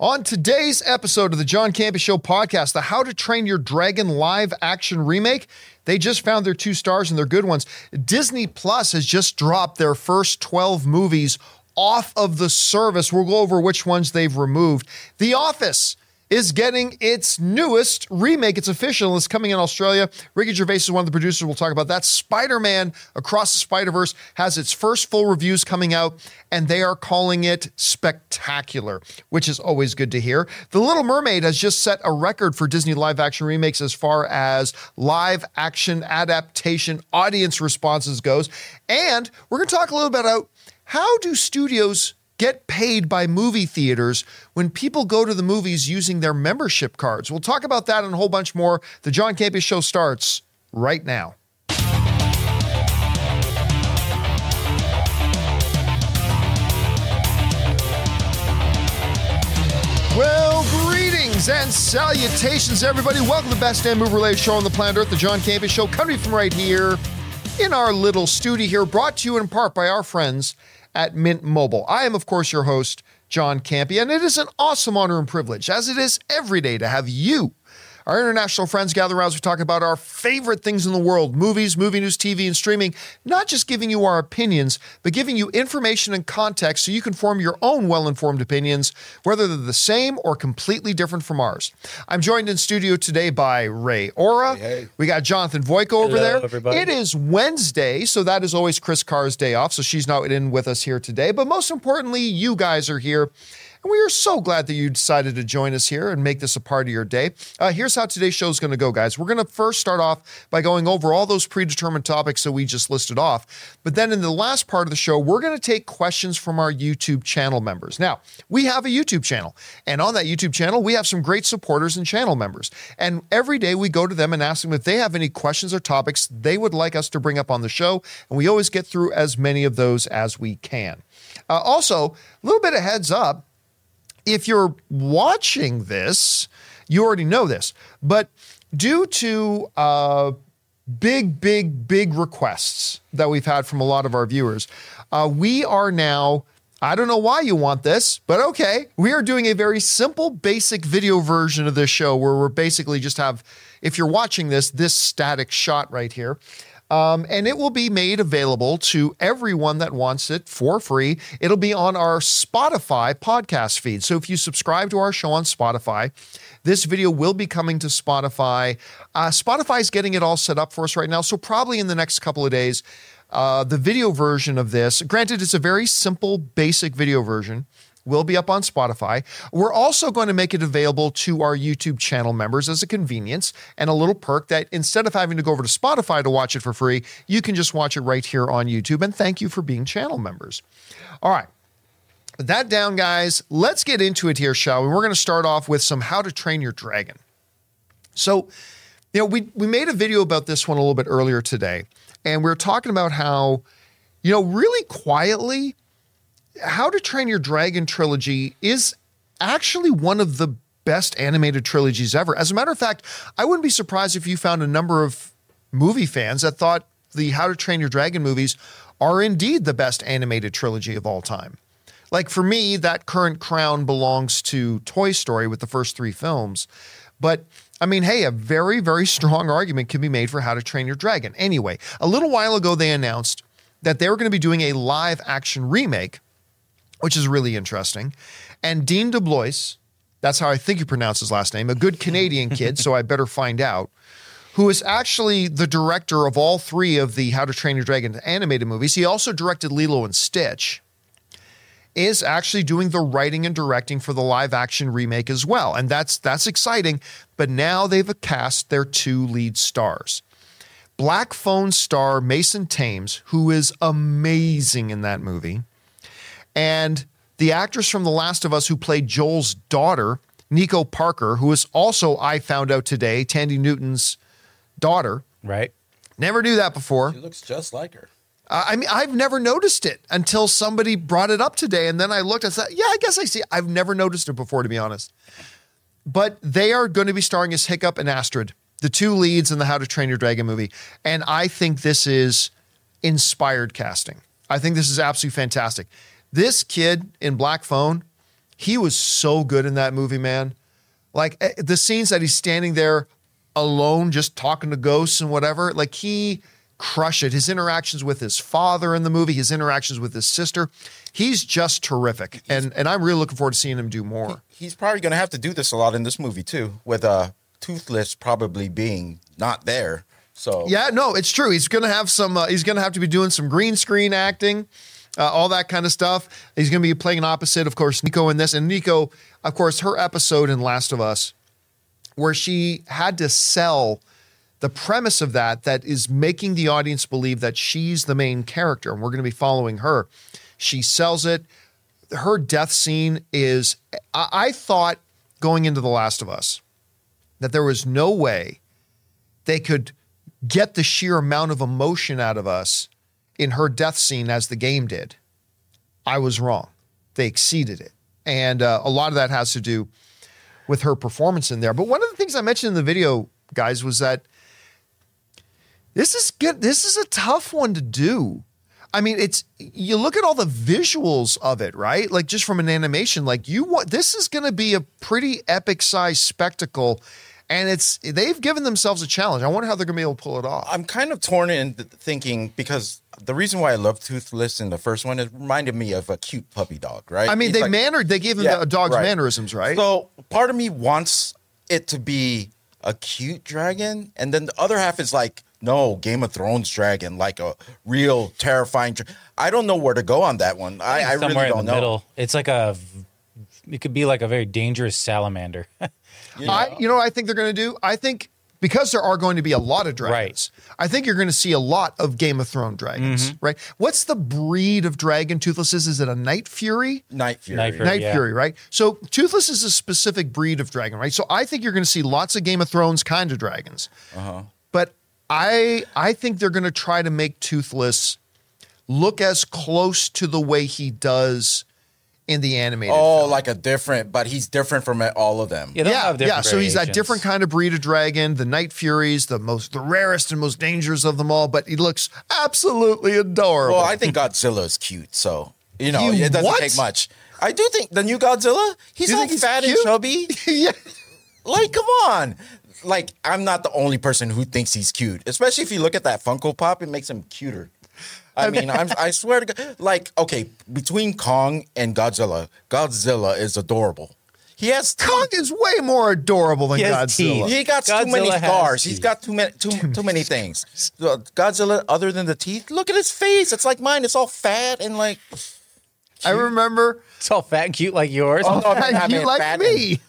On today's episode of the John Campea Show podcast, the How to Train Your Dragon live action remake, they just found their two stars and they're good ones. Disney Plus has just dropped their first 12 movies off of the service. We'll go over which ones they've removed. The Office is getting its newest remake. It's official. It's coming in Australia. Ricky Gervais is one of the producers. We'll talk about that. Spider Man Across the Spider Verse has its first full reviews coming out, and they are calling it spectacular, which is always good to hear. The Little Mermaid has just set a record for Disney live action remakes as far as live action adaptation audience responses goes. And we're going to talk a little bit about how do studios get paid by movie theaters when people go to the movies using their membership cards. We'll talk about that and a whole bunch more. The John Campea Show starts right now. Well, greetings and salutations, everybody. Welcome to the best damn movie related show on the planet Earth, the John Campea Show, coming from right here in our little studio here, brought to you in part by our friends at Mint Mobile. I am, of course, your host, John Campea, and it is an awesome honor and privilege, as it is every day, to have you our international friends gather around as we talk about our favorite things in the world movies, movie news, TV, and streaming. Not just giving you our opinions, but giving you information and context so you can form your own well informed opinions, whether they're the same or completely different from ours. I'm joined in studio today by Ray Ora. Hey, hey. We got Jonathan Voico over Hello, there. everybody. It is Wednesday, so that is always Chris Carr's day off, so she's not in with us here today. But most importantly, you guys are here. And we are so glad that you decided to join us here and make this a part of your day. Uh, here's how today's show is going to go, guys. We're going to first start off by going over all those predetermined topics that we just listed off. But then in the last part of the show, we're going to take questions from our YouTube channel members. Now, we have a YouTube channel, and on that YouTube channel, we have some great supporters and channel members. And every day we go to them and ask them if they have any questions or topics they would like us to bring up on the show. And we always get through as many of those as we can. Uh, also, a little bit of heads up if you're watching this, you already know this, but due to uh, big, big, big requests that we've had from a lot of our viewers, uh, we are now. I don't know why you want this, but okay. We are doing a very simple, basic video version of this show where we're basically just have, if you're watching this, this static shot right here. Um, and it will be made available to everyone that wants it for free. It'll be on our Spotify podcast feed. So if you subscribe to our show on Spotify, this video will be coming to Spotify. Uh, Spotify is getting it all set up for us right now. So probably in the next couple of days, uh, the video version of this, granted, it's a very simple, basic video version will be up on Spotify. We're also going to make it available to our YouTube channel members as a convenience and a little perk that instead of having to go over to Spotify to watch it for free, you can just watch it right here on YouTube. And thank you for being channel members. All right. That down, guys. Let's get into it here, shall we? We're going to start off with some how to train your dragon. So, you know, we we made a video about this one a little bit earlier today, and we were talking about how, you know, really quietly, how to Train Your Dragon trilogy is actually one of the best animated trilogies ever. As a matter of fact, I wouldn't be surprised if you found a number of movie fans that thought the How to Train Your Dragon movies are indeed the best animated trilogy of all time. Like for me, that current crown belongs to Toy Story with the first three films. But I mean, hey, a very, very strong argument can be made for How to Train Your Dragon. Anyway, a little while ago, they announced that they were going to be doing a live action remake which is really interesting. And Dean DeBlois, that's how I think you pronounce his last name, a good Canadian kid, so I better find out, who is actually the director of all three of the How to Train Your Dragon animated movies. He also directed Lilo and Stitch. Is actually doing the writing and directing for the live action remake as well. And that's that's exciting. But now they've cast their two lead stars. Black Phone star Mason Thames, who is amazing in that movie and the actress from The Last of Us who played Joel's daughter, Nico Parker, who is also, I found out today, Thandie Newton's daughter. Right. Never knew that before. She looks just like her. Uh, I mean, I've never noticed it until somebody brought it up today. And then I looked and said, yeah, I guess I see. I've never noticed it before, to be honest. But they are going to be starring as Hiccup and Astrid, the two leads in the How to Train Your Dragon movie. And I think this is inspired casting. I think this is absolutely fantastic. This kid in Black Phone He was so good in that movie, man. Like eh, the scenes that he's standing there alone, just talking to ghosts and whatever. Like he crushed it. His interactions with his father in the movie, his interactions with his sister, he's just terrific. And and I'm really looking forward to seeing him do more. He's probably going to have to do this a lot in this movie too, with uh, Toothless probably being not there. So Yeah, no, it's true. He's gonna have some. Uh, he's gonna have to be doing some green screen acting, uh, all that kind of stuff. He's gonna be playing an opposite, of course, Nico in this, and Nico, of course, her episode in Last of Us, where she had to sell the premise of that that is making the audience believe that she's the main character, and we're gonna be following her. She sells it. Her death scene is. I, I thought going into The Last of Us that there was no way they could get the sheer amount of emotion out of us in her death scene as the game did. I was wrong. They exceeded it. And uh, a lot of that has to do with her performance in there. But one of the things I mentioned in the video, guys, was that this is good. This is a tough one to do. I mean, it's you look at all the visuals of it, right? Like just from an animation, like you want this is going to be a pretty epic size spectacle and it's they've given themselves a challenge. I wonder how they're going to be able to pull it off. I'm kind of torn in thinking because the reason why I love Toothless in the first one, it reminded me of a cute puppy dog, right? I mean, It's they like- mannered, they gave him Yeah, the dog's right. mannerisms, right? So part of me wants it to be a cute dragon, and then the other half is like, no, Game of Thrones dragon, like a real terrifying. Dra- I don't know where to go on that one. I, I really somewhere don't in the know. middle. It's like a. It could be like a very dangerous salamander. You know? I, you know what I think they're going to do? I think because there are going to be a lot of dragons, I think you're going to see a lot of Game of Thrones dragons, Mm-hmm. right? What's the breed of dragon Toothless is? Is it a Night Fury? Night Fury. Night Fury. Night yeah. Fury, right? So Toothless is a specific breed of dragon, right? So I think you're going to see lots of Game of Thrones kind of dragons. Uh-huh. But I I think they're going to try to make Toothless look as close to the way he does in the animated. Oh, film. like a different, but he's different from all of them. Yeah, yeah, have different yeah. So he's that different kind of breed of dragon, the Night Furies, the most, the rarest and most dangerous of them all. But he looks absolutely adorable. Well, I think Godzilla is cute, so you know You it doesn't what? take much. I do think the new Godzilla, he's You all he's fat cute? and chubby. yeah. Like, come on. Like, I'm not the only person who thinks he's cute, especially if you look at that Funko Pop, it makes him cuter. I mean, I'm, I swear to God, like, okay, between Kong and Godzilla, Godzilla is adorable. He has teeth. Kong is way more adorable than He has Godzilla. teeth. He got too many Godzilla has scars. He's teeth. got too many too too many things. Uh, Godzilla, other than the teeth, look at his face. It's like mine. It's all fat and like. I remember It's all fat and cute like yours. Oh, no, I mean- I you mean like fat me.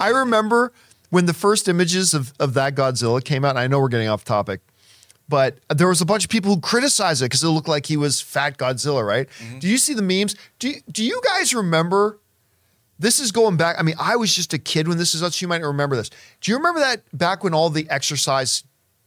I remember when the first images of, of that Godzilla came out. And I know we're getting off topic, but there was a bunch of people who criticized it because it looked like he was fat Godzilla, right? Mm-hmm. Do you see the memes? Do you, do you guys remember? This is going back. I mean, I was just a kid when this is out. So you might not remember this. Do you remember that back when all the exercise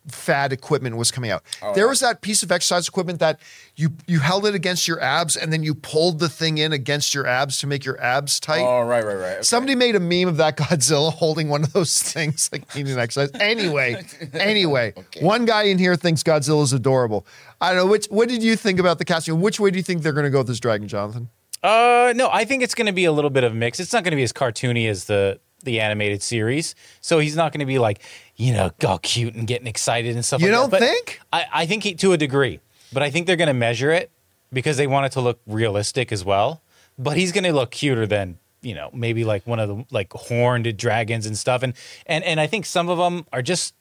fad equipment was coming out? Oh, there was that piece of exercise equipment that you you held it against your abs and then you pulled the thing in against your abs to make your abs tight. Oh right, right, right. okay. Somebody made a meme of that Godzilla holding one of those things like needing exercise. Anyway, anyway, one guy in here thinks Godzilla is adorable. I don't know which. What did you think about the casting? Which way do you think they're going to go with this dragon, Jonathan? Uh, no, I think it's going to be a little bit of a mix. It's not going to be as cartoony as the the animated series, so he's not going to be like you know all cute and getting excited and stuff. You like don't that. But think? I, I think he, to a degree, but I think they're going to measure it because they want it to look realistic as well. But he's going to look cuter than you know maybe like one of the like horned dragons and stuff. And and and I think some of them are just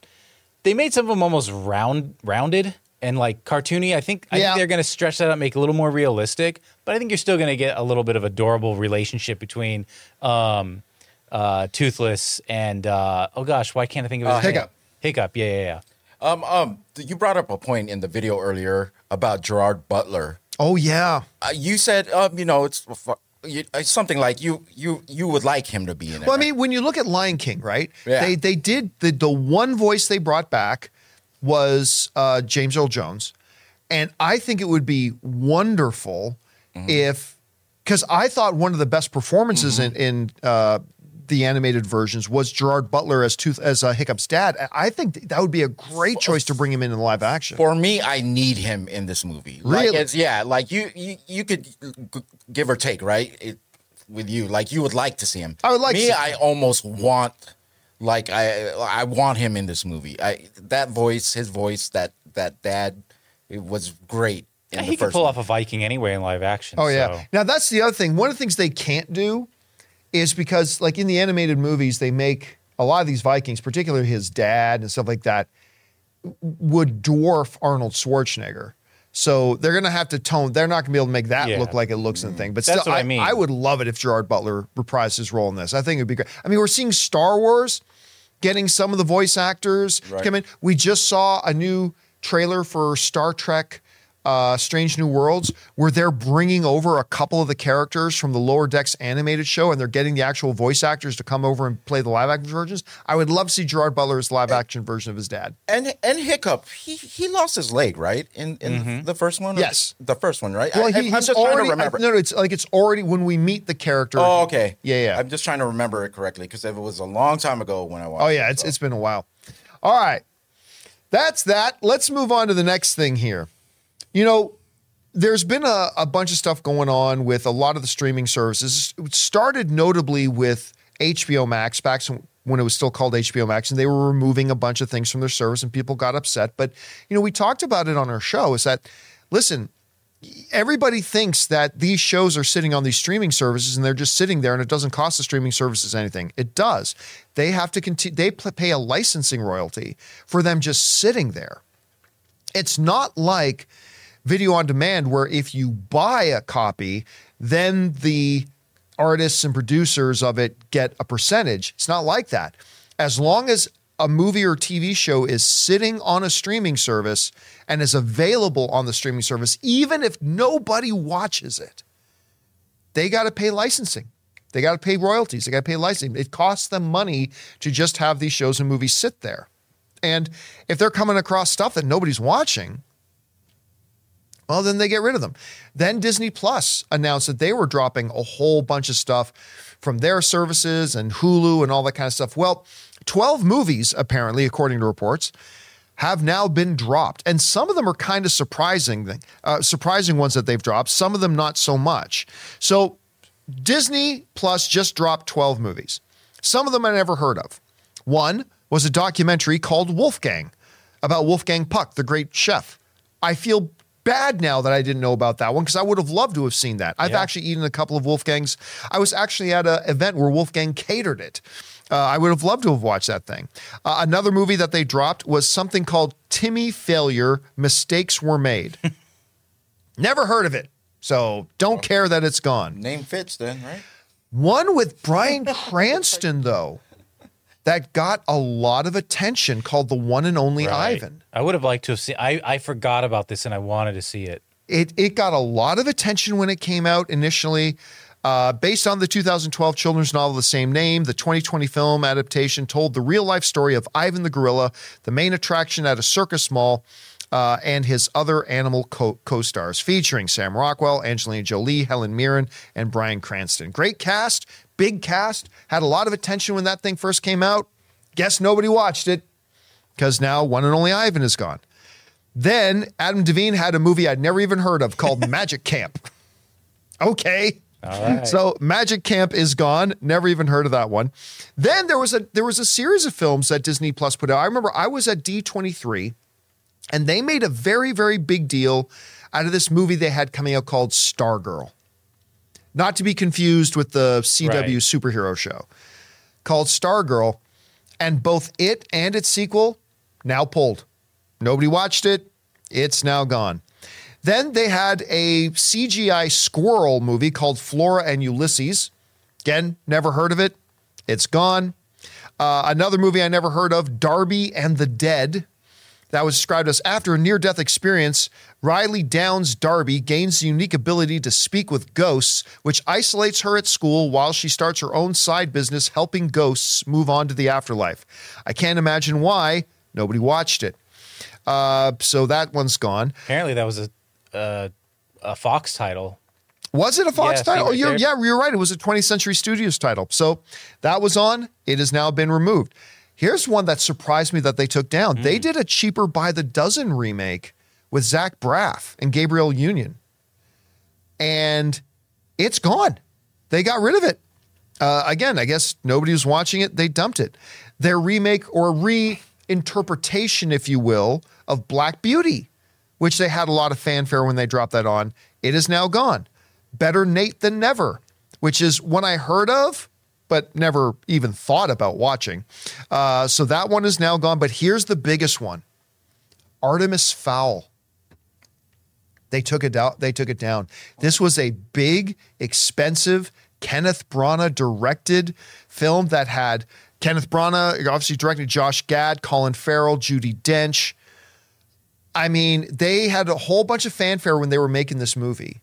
they made some of them almost round rounded and like cartoony. I think I Yeah. think they're going to stretch that out, make it a little more realistic. But I think you're still going to get a little bit of adorable relationship between um, uh, Toothless and uh, oh gosh, why can't I think of his Uh, name? Hiccup. Hiccup, yeah, yeah, yeah. Um, um, you brought up a point in the video earlier about Gerard Butler. Oh yeah, Uh, you said, um, you know, it's you- uh, something like you you you would like him to be in it. Well, I right? mean, when you look at Lion King, right? Yeah. They they did the the one voice they brought back was uh, James Earl Jones, and I think it would be wonderful Mm-hmm. if because I thought one of the best performances Mm-hmm. in in uh, the animated versions was Gerard Butler as Tooth as uh, Hiccup's dad. I think that would be a great choice to bring him in in live action. for me, I need him in this movie. Like Really? it's yeah, like you you you could g- give or take, right? It, with you. Like you would like to see him. I would like me. to- I almost want, like I I want him in this movie. I that voice, his voice, that that dad, it was great in the he could first. pull one. off a Viking anyway in live action. Oh yeah. so- Now that's the other thing. One of the things they can't do is because, like in the animated movies, they make a lot of these Vikings, particularly his dad and stuff like that, would dwarf Arnold Schwarzenegger. So they're gonna have to tone. They're not gonna be able to make that Yeah. look like it looks in the thing. But That's still, what I mean. I would love it if Gerard Butler reprised his role in this. I think it'd be great. I mean, we're seeing Star Wars getting some of the voice actors Right. come in. We just saw a new trailer for Star Trek uh, Strange New Worlds where they're bringing over a couple of the characters from the Lower Decks animated show and they're getting the actual voice actors to come over and play the live action versions. I would love to see Gerard Butler's live action version of his dad. and and Hiccup, he he lost his leg, right? In in the first one. Yes. the first one, right? Well, I, he, am he's just already, trying to remember. no, no, it's like it's already when we meet the character. Oh, okay. Yeah, yeah. I'm just trying to remember it correctly because it was a long time ago when I watched. Oh yeah, it, it's so. it's been a while. All right. That's that. Let's move on to the next thing here. You know, there's been a, a bunch of stuff going on with a lot of the streaming services. It started notably with HBO Max back when it was still called HBO Max, and they were removing a bunch of things from their service, and people got upset. But you know, we talked about it on our show. Is that listen? everybody thinks that these shows are sitting on these streaming services and they're just sitting there and it doesn't cost the streaming services anything. It does. They have to continue, they pay a licensing royalty for them just sitting there. It's not like video on demand where if you buy a copy, then the artists and producers of it get a percentage. It's not like that. As long as a movie or TV show is sitting on a streaming service and is available on the streaming service, even if nobody watches it, they got to pay licensing. They got to pay royalties. They got to pay licensing. It costs them money to just have these shows and movies sit there. And if they're coming across stuff that nobody's watching, well, then they get rid of them. Then Disney Plus announced that they were dropping a whole bunch of stuff from their services and Hulu and all that kind of stuff. Well, 12 movies, apparently, according to reports, have now been dropped. And some of them are kind of surprising, uh, surprising ones that they've dropped, some of them not so much. So Disney Plus just dropped 12 movies. Some of them I never heard of. One was a documentary called Wolfgang about Wolfgang Puck, the great chef. I feel bad now that I didn't know about that one because I would have loved to have seen that. I've Yeah. actually eaten a couple of Wolfgangs. I was actually at an event where Wolfgang catered it. Uh, I would have loved to have watched that thing. Uh, another movie that they dropped was something called Timmy Failure Mistakes Were Made. Never heard of it. So don't care that it's gone. Name fits then, right? One with Bryan Cranston, though, that got a lot of attention called The One and Only Right. Ivan. I would have liked to have seen. I, I forgot about this and I wanted to see it. It, it got a lot of attention when it came out initially. Uh, based on the 2012 children's novel, of the same name, the 2020 film adaptation told the real life story of Ivan the gorilla, the main attraction at a circus mall, uh, and his other animal co stars, featuring Sam Rockwell, Angelina Jolie, Helen Mirren, and Bryan Cranston. Great cast, big cast, had a lot of attention when that thing first came out. Guess nobody watched it because now one and only Ivan is gone. Then Adam Devine had a movie I'd never even heard of called Magic Camp. Okay. All right. So Magic Camp is gone. Never even heard of that one. Then there was a there was a series of films that Disney Plus put out. I remember I was at D23 and they made a very very big deal out of this movie they had coming out called Stargirl. Not to be confused with the CW Right. superhero show called Stargirl and both it and its sequel now pulled. Nobody watched it. It's now gone. Then they had a CGI squirrel movie called Flora and Ulysses. Again, never heard of it. It's gone. Uh, another movie I never heard of, Darby and the Dead. That was described as after a near death experience, Riele Downs Darby gains the unique ability to speak with ghosts, which isolates her at school while she starts her own side business helping ghosts move on to the afterlife. I can't imagine why nobody watched it. Uh, so that one's gone. Apparently, that was a uh, a Fox title. Was it a Fox Yeah, title? Oh, you're, yeah, you're right. It was a 20th Century Studios title. So that was on. It has now been removed. Here's one that surprised me that they took down. Hmm. They did a cheaper by the dozen remake with Zach Braff and Gabrielle Union, and it's gone. they got rid of it. Uh, again, I guess nobody was watching it. They dumped it. Their remake or reinterpretation, if you will, of Black Beauty, which they had a lot of fanfare when they dropped that on, it is now gone. Better Nate Than Never, which is one I heard of, but never even thought about watching. Uh, so that one is now gone. But here's the biggest one Artemis Fowl. They took it out. They took it down. This was a big, expensive Kenneth Branagh directed film that had Kenneth Branagh obviously directed Josh Gad, Colin Farrell, Judi Dench. I mean, they had a whole bunch of fanfare when they were making this movie.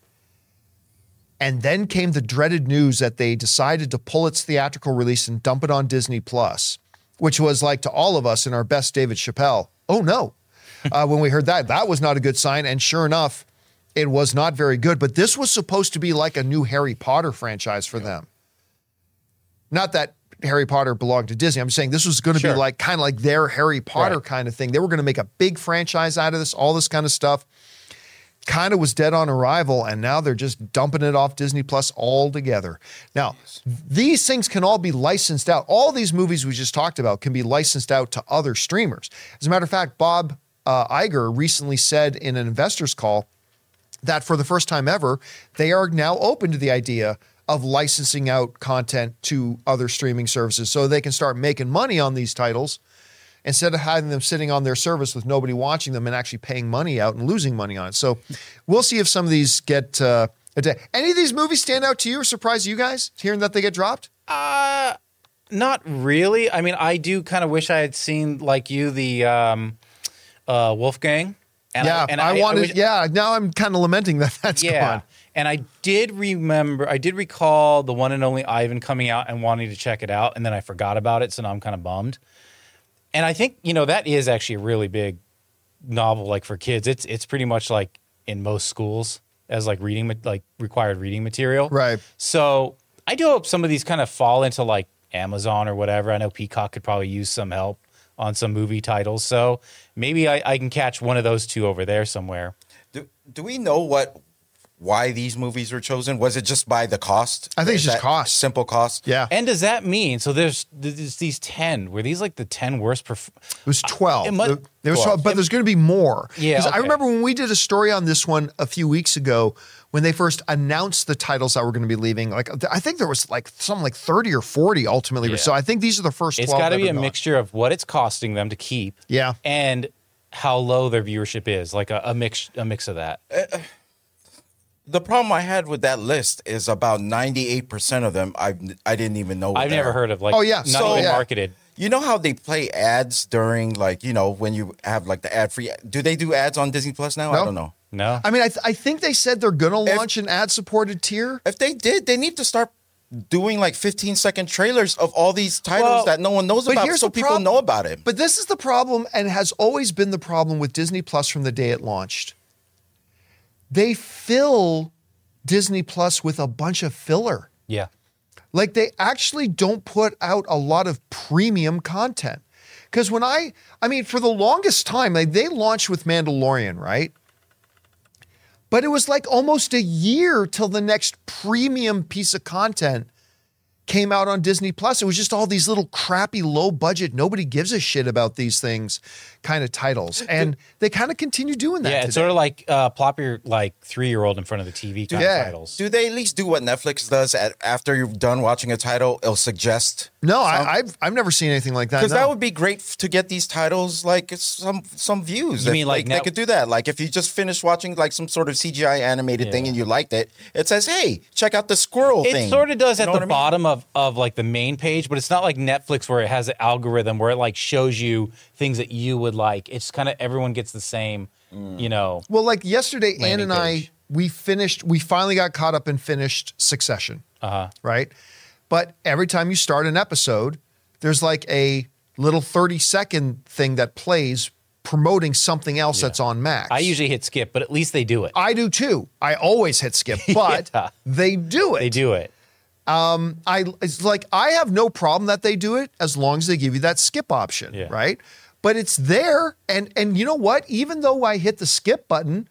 And then came the dreaded news that they decided to pull its theatrical release and dump it on Disney Plus, which was like to all of us in our best David Chappelle. Oh no. uh, when we heard that, that was not a good sign. And sure enough, it was not very good. But this was supposed to be like a new Harry Potter franchise for them. Not that Harry Potter belonged to Disney. I'm saying this was going to Sure. be like kind of like their Harry Potter Right. kind of thing. They were going to make a big franchise out of this, all this kind of stuff. Kind of was dead on arrival, and now they're just dumping it off Disney Plus altogether. Now, these things can all be licensed out. All these movies we just talked about can be licensed out to other streamers. As a matter of fact, Bob uh, Iger recently said in an investor's call that for the first time ever, they are now open to the idea of licensing out content to other streaming services so they can start making money on these titles instead of having them sitting on their service with nobody watching them and actually paying money out and losing money on it. So we'll see if some of these get. Uh, a day. Any of these movies stand out to you or surprise you guys hearing that they get dropped? Not really. I mean, I do kind of wish I had seen like you the um, uh, Wolfgang. And yeah, and I, wanted. wish- yeah, now I'm kind of lamenting that that's yeah. gone. And I did remember, I did recall the one and only Ivan coming out and wanting to check it out, and then I forgot about it, so now I'm kind of bummed. And I think you know that is actually a really big novel, like for kids. It's it's pretty much like in most schools as like reading like required reading material. Right. So I do hope some of these kind of fall into like Amazon or whatever. I know Peacock could probably use some help on some movie titles. So maybe I, I can catch one of those two over there somewhere. Do, do we know what why these movies were chosen? Was it just by the cost? I think it's just cost. Simple cost. Yeah, And does that mean so? There's, there's these ten. Were these like the ten worst? Perf- It was 12. It mu- There- there was 12. 12, but there's going to be more. Yeah, 'Cause I remember when we did a story on this one a few weeks ago when they first announced the titles that were going to be leaving. Like I think there was like something like 30 or 40 ultimately. Yeah. So I think these are the first 12 it's got to be a gone. mixture of what it's costing them to keep, Yeah. and how low their viewership is. Like a, a mix, a mix of that. Uh, uh, The problem I had with that list is about ninety eight percent of them I I didn't even know. I've there. never heard of like. Oh, yeah. not So- even yeah. marketed. You know how they play ads during like you know when you have like the ad free? Do they do ads on Disney Plus now? No. I don't know. No, I mean, I, th- I think they said they're going to If- launch an ad supported tier. If they did, they need to start doing like 15 second trailers of all these titles Well, that no one knows about here's so people prob- know about it. But this is the problem and has always been the problem with Disney Plus from the day it launched. They fill Disney Plus with a bunch of filler. yeah, Like they actually don't put out a lot of premium content. Because when I, I mean, for the longest time, like they launched with Mandalorian, right? But it was like almost a year till the next premium piece of content came out on Disney Plus. It was just all these little crappy, low budget, nobody gives a shit about these things kind of titles. And they kind of continue doing that. yeah. It's today. sort of like uh, plop your like three year old in front of the TV kind Yeah. of titles. Do they at least do what Netflix does at, after you're done watching a title? It'll suggest no, I, I've, I've never seen anything like that. because no. that would be great f- to get these titles like some some views. You If, mean like they Net- could do that? Like if you just finished watching like some sort of CGI animated thing and you liked it, it says, "Hey, check out the squirrel thing. It thing." sort of does You at the what I mean? bottom of, of like the main page, but it's not like Netflix where it has an algorithm where it like shows you things that you would like. It's kind of everyone gets the same, you know. Well, like yesterday, Ann Landing and I we finished, we finally got caught up and finished Succession. Uh-huh. Right. But every time you start an episode, there's like a little 30 second thing that plays promoting something else that's on Max. I usually hit skip, but at least they do it. I do too. I always hit skip, but Yeah. they do it. They do it. I it's like I have no problem that they do it as long as they give you that skip option, Yeah. right? But it's there and and you know what? Even though I hit the skip button,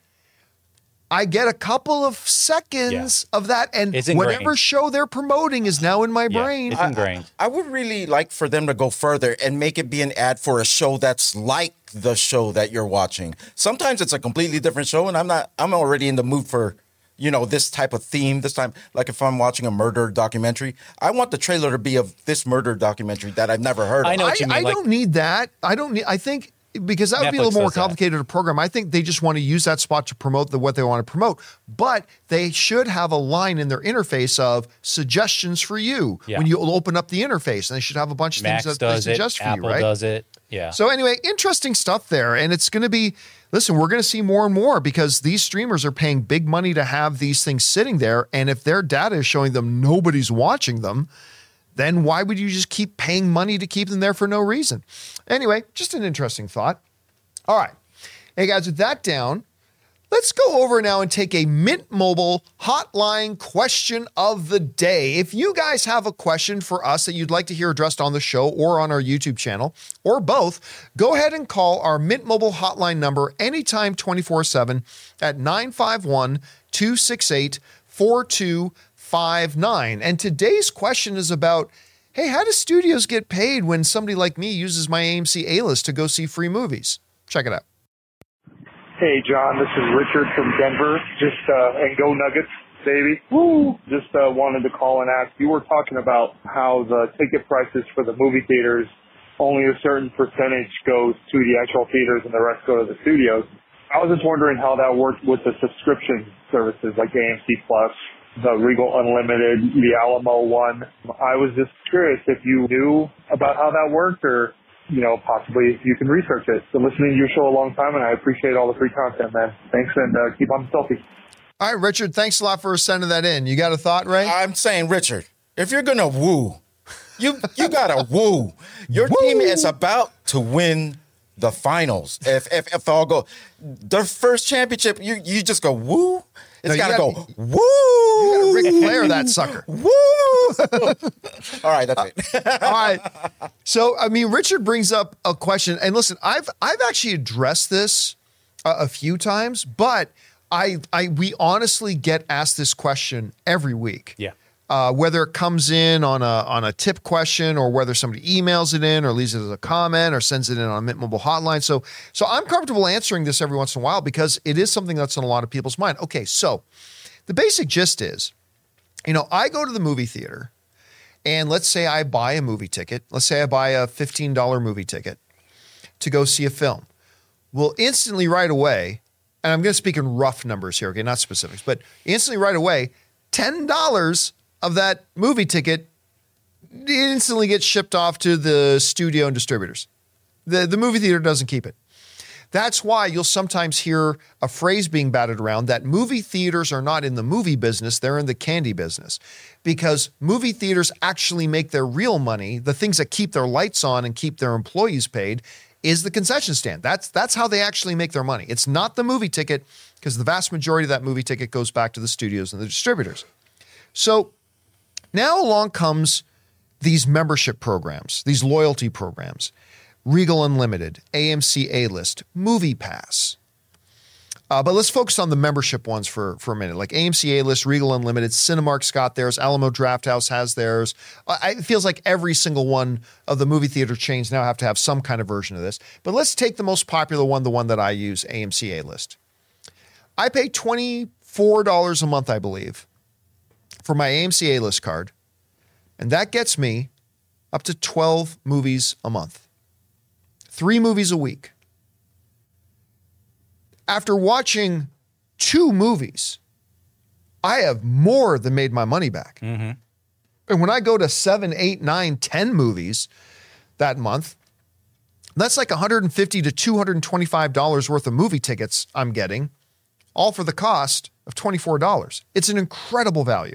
I get a couple of seconds of that, and whatever show they're promoting is now in my Yeah, brain. it's ingrained. I would really like for them to go further and make it be an ad for a show that's like the show that you're watching. Sometimes it's a completely different show, and I'm not. I'm already in the mood for, you know, this type of theme. This time, like if I'm watching a murder documentary, I want the trailer to be of this murder documentary that I've never heard. of. I know what you mean, I like- don't need that. I don't need. I think because that would be a little more does that. complicated to program. I think they just want to use that spot to promote the what they want to promote. But they should have a line in their interface of suggestions for you Yeah. when you open up the interface, and they should have a bunch of Max things that they does it. suggest for Apple you, right? does it. Yeah. So anyway, interesting stuff there, and it's going to be. Listen, we're going to see more and more because these streamers are paying big money to have these things sitting there, and if their data is showing them nobody's watching them, then why would you just keep paying money to keep them there for no reason? Anyway, just an interesting thought. All right, hey guys, with that down, Let's go over now and take a Mint Mobile hotline question of the day. If you guys have a question for us that you'd like to hear addressed on the show or on our YouTube channel, or both, go ahead and call our Mint Mobile hotline number anytime 24 7 at 951 268 4259. And today's question is about hey, how do studios get paid when somebody like me uses my AMC A list to go see free movies? Check it out. Hey, John, this is Richard from Denver. Just, uh, and go Nuggets, baby. Woo! Just, uh, wanted to call and ask. You were talking about how the ticket prices for the movie theaters, only a certain percentage goes to the actual theaters and the rest go to the studios. I was just wondering how that worked with the subscription services like AMC Plus, the Regal Unlimited, the Alamo one. I was just curious if you knew about how that worked or you know, possibly you can research it. Been listening to your show a long time, and I appreciate all the free content, man. Thanks, and uh, keep on the selfie. All right, Richard, thanks a lot for sending that in. You got a thought, Ray? I'm saying, Richard, if you're gonna woo, you you gotta woo. Your team is about to win the finals. If if if all go, the first championship, you you just go woo. It's No, gotta, go, woo! You gotta- go woo. Ric Flair that sucker. Woo! all right, that's it. All right. So, I mean, Richard brings up a question, and listen, I've I've actually addressed this a, a few times, but I I we honestly get asked this question every week. Yeah. Uh, whether it comes in on a on a tip question or whether somebody emails it in or leaves it as a comment or sends it in on a Mint Mobile hotline. So so I'm comfortable answering this every once in a while because it is something that's on a lot of people's mind. Okay, so the basic gist is, you know, I go to the movie theater and let's say I buy a movie ticket. Let's say I buy a $15 movie ticket to go see a film. Well, instantly right away, and I'm going to speak in rough numbers here, okay, not specifics, but instantly right away, $10 of that movie ticket instantly gets shipped off to the studio and distributors. The, the movie theater doesn't keep it. That's why you'll sometimes hear a phrase being batted around that movie theaters are not in the movie business, they're in the candy business. Because movie theaters actually make their real money, the things that keep their lights on and keep their employees paid is the concession stand. That's that's how they actually make their money. It's not the movie ticket because the vast majority of that movie ticket goes back to the studios and the distributors. So now along comes these membership programs, these loyalty programs. Regal Unlimited, AMC A List, Movie Pass. Uh, but let's focus on the membership ones for, for a minute. Like AMC A List, Regal Unlimited, Cinemark's got theirs, Alamo Drafthouse has theirs. Uh, it feels like every single one of the movie theater chains now have to have some kind of version of this. But let's take the most popular one, the one that I use, AMC A List. I pay $24 a month, I believe, for my AMC A List card. And that gets me up to 12 movies a month three movies a week. After watching two movies, I have more than made my money back. Mm-hmm. And when I go to seven, eight, nine, ten movies that month, that's like 150 to 225 dollars worth of movie tickets I'm getting, all for the cost of $24. It's an incredible value.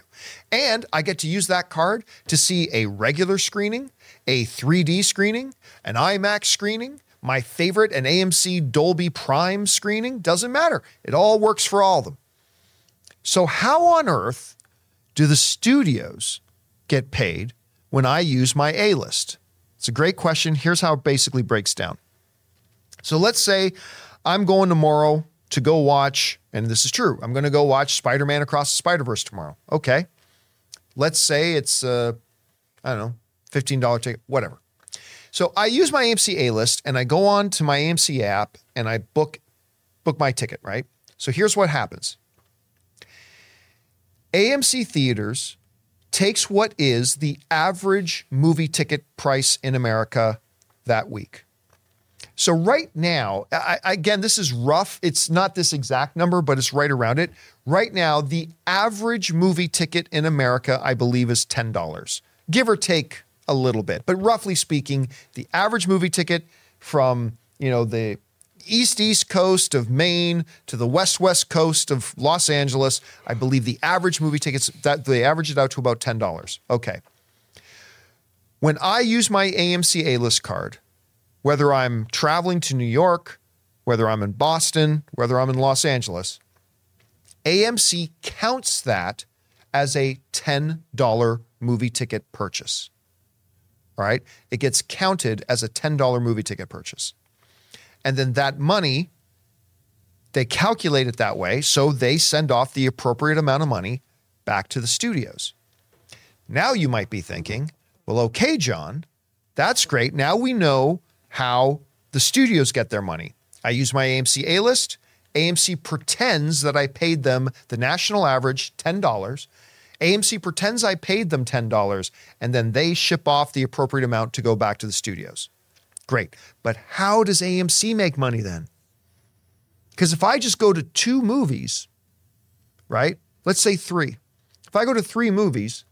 And I get to use that card to see a regular screening, a 3D screening, an IMAX screening, my favorite, an AMC Dolby Prime screening. Doesn't matter. It all works for all of them. So, how on earth do the studios get paid when I use my A list? It's a great question. Here's how it basically breaks down. So, let's say I'm going tomorrow to go watch, and this is true, I'm going to go watch Spider Man Across the Spider Verse tomorrow. Okay. Let's say it's, uh, I don't know, $15 ticket, whatever. So I use my AMC A list and I go on to my AMC app and I book book my ticket, right? So here's what happens. AMC Theaters takes what is the average movie ticket price in America that week. So right now, I, again, this is rough. It's not this exact number, but it's right around it. Right now, the average movie ticket in America, I believe, is ten dollars, give or take a little bit. But roughly speaking, the average movie ticket from you know the east east coast of Maine to the west west coast of Los Angeles, I believe the average movie tickets that they average it out to about ten dollars. Okay. When I use my AMC A list card, whether I'm traveling to New York, whether I'm in Boston, whether I'm in Los Angeles, AMC counts that as a $10 movie ticket purchase. All right. It gets counted as a $10 movie ticket purchase. And then that money, they calculate it that way. So they send off the appropriate amount of money back to the studios. Now you might be thinking, well, okay, John, that's great. Now we know how the studios get their money. I use my AMC A list. AMC pretends that I paid them the national average $10. AMC pretends I paid them $10 and then they ship off the appropriate amount to go back to the studios. Great. But how does AMC make money then? Because if I just go to two movies, right? Let's say three. If I go to three movies,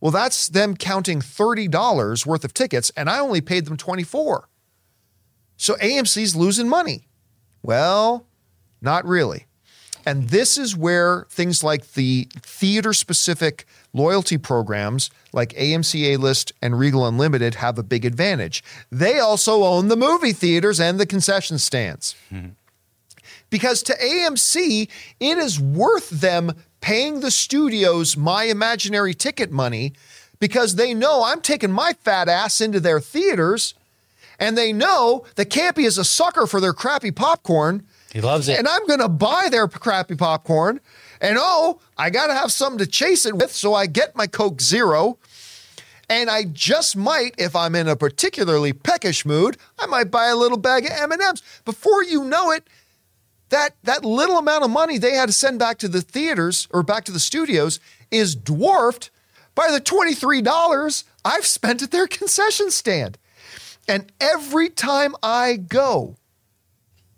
well, that's them counting $30 worth of tickets and I only paid them 24. So AMC's losing money. Well, not really. And this is where things like the theater specific loyalty programs like AMC A List and Regal Unlimited have a big advantage. They also own the movie theaters and the concession stands. Mm-hmm. Because to AMC, it is worth them paying the studios my imaginary ticket money because they know I'm taking my fat ass into their theaters and they know that Campy is a sucker for their crappy popcorn. He loves it. And I'm going to buy their crappy popcorn. And oh, I got to have something to chase it with. So I get my Coke Zero. And I just might, if I'm in a particularly peckish mood, I might buy a little bag of M&Ms. Before you know it, that, that little amount of money they had to send back to the theaters or back to the studios is dwarfed by the $23 I've spent at their concession stand. And every time I go,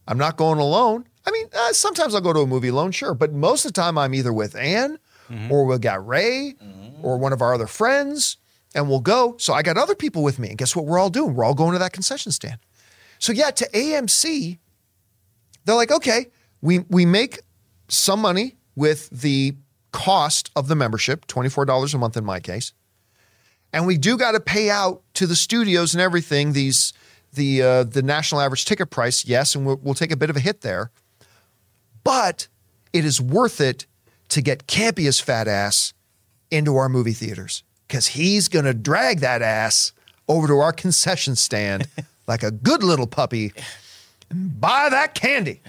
I'm not going alone. I mean, uh, sometimes I'll go to a movie alone, sure, but most of the time I'm either with Ann or we'll got Ray or one of our other friends and we'll go. So I got other people with me. And guess what we're all doing? We're all going to that concession stand. So yeah, to AMC, they're like, okay, we we make some money with the cost of the membership, $24 a month in my case. And we do got to pay out to the studios and everything these the uh, the national average ticket price, yes, and we'll, we'll take a bit of a hit there. But it is worth it to get Campy's fat ass into our movie theaters because he's going to drag that ass over to our concession stand like a good little puppy and buy that candy.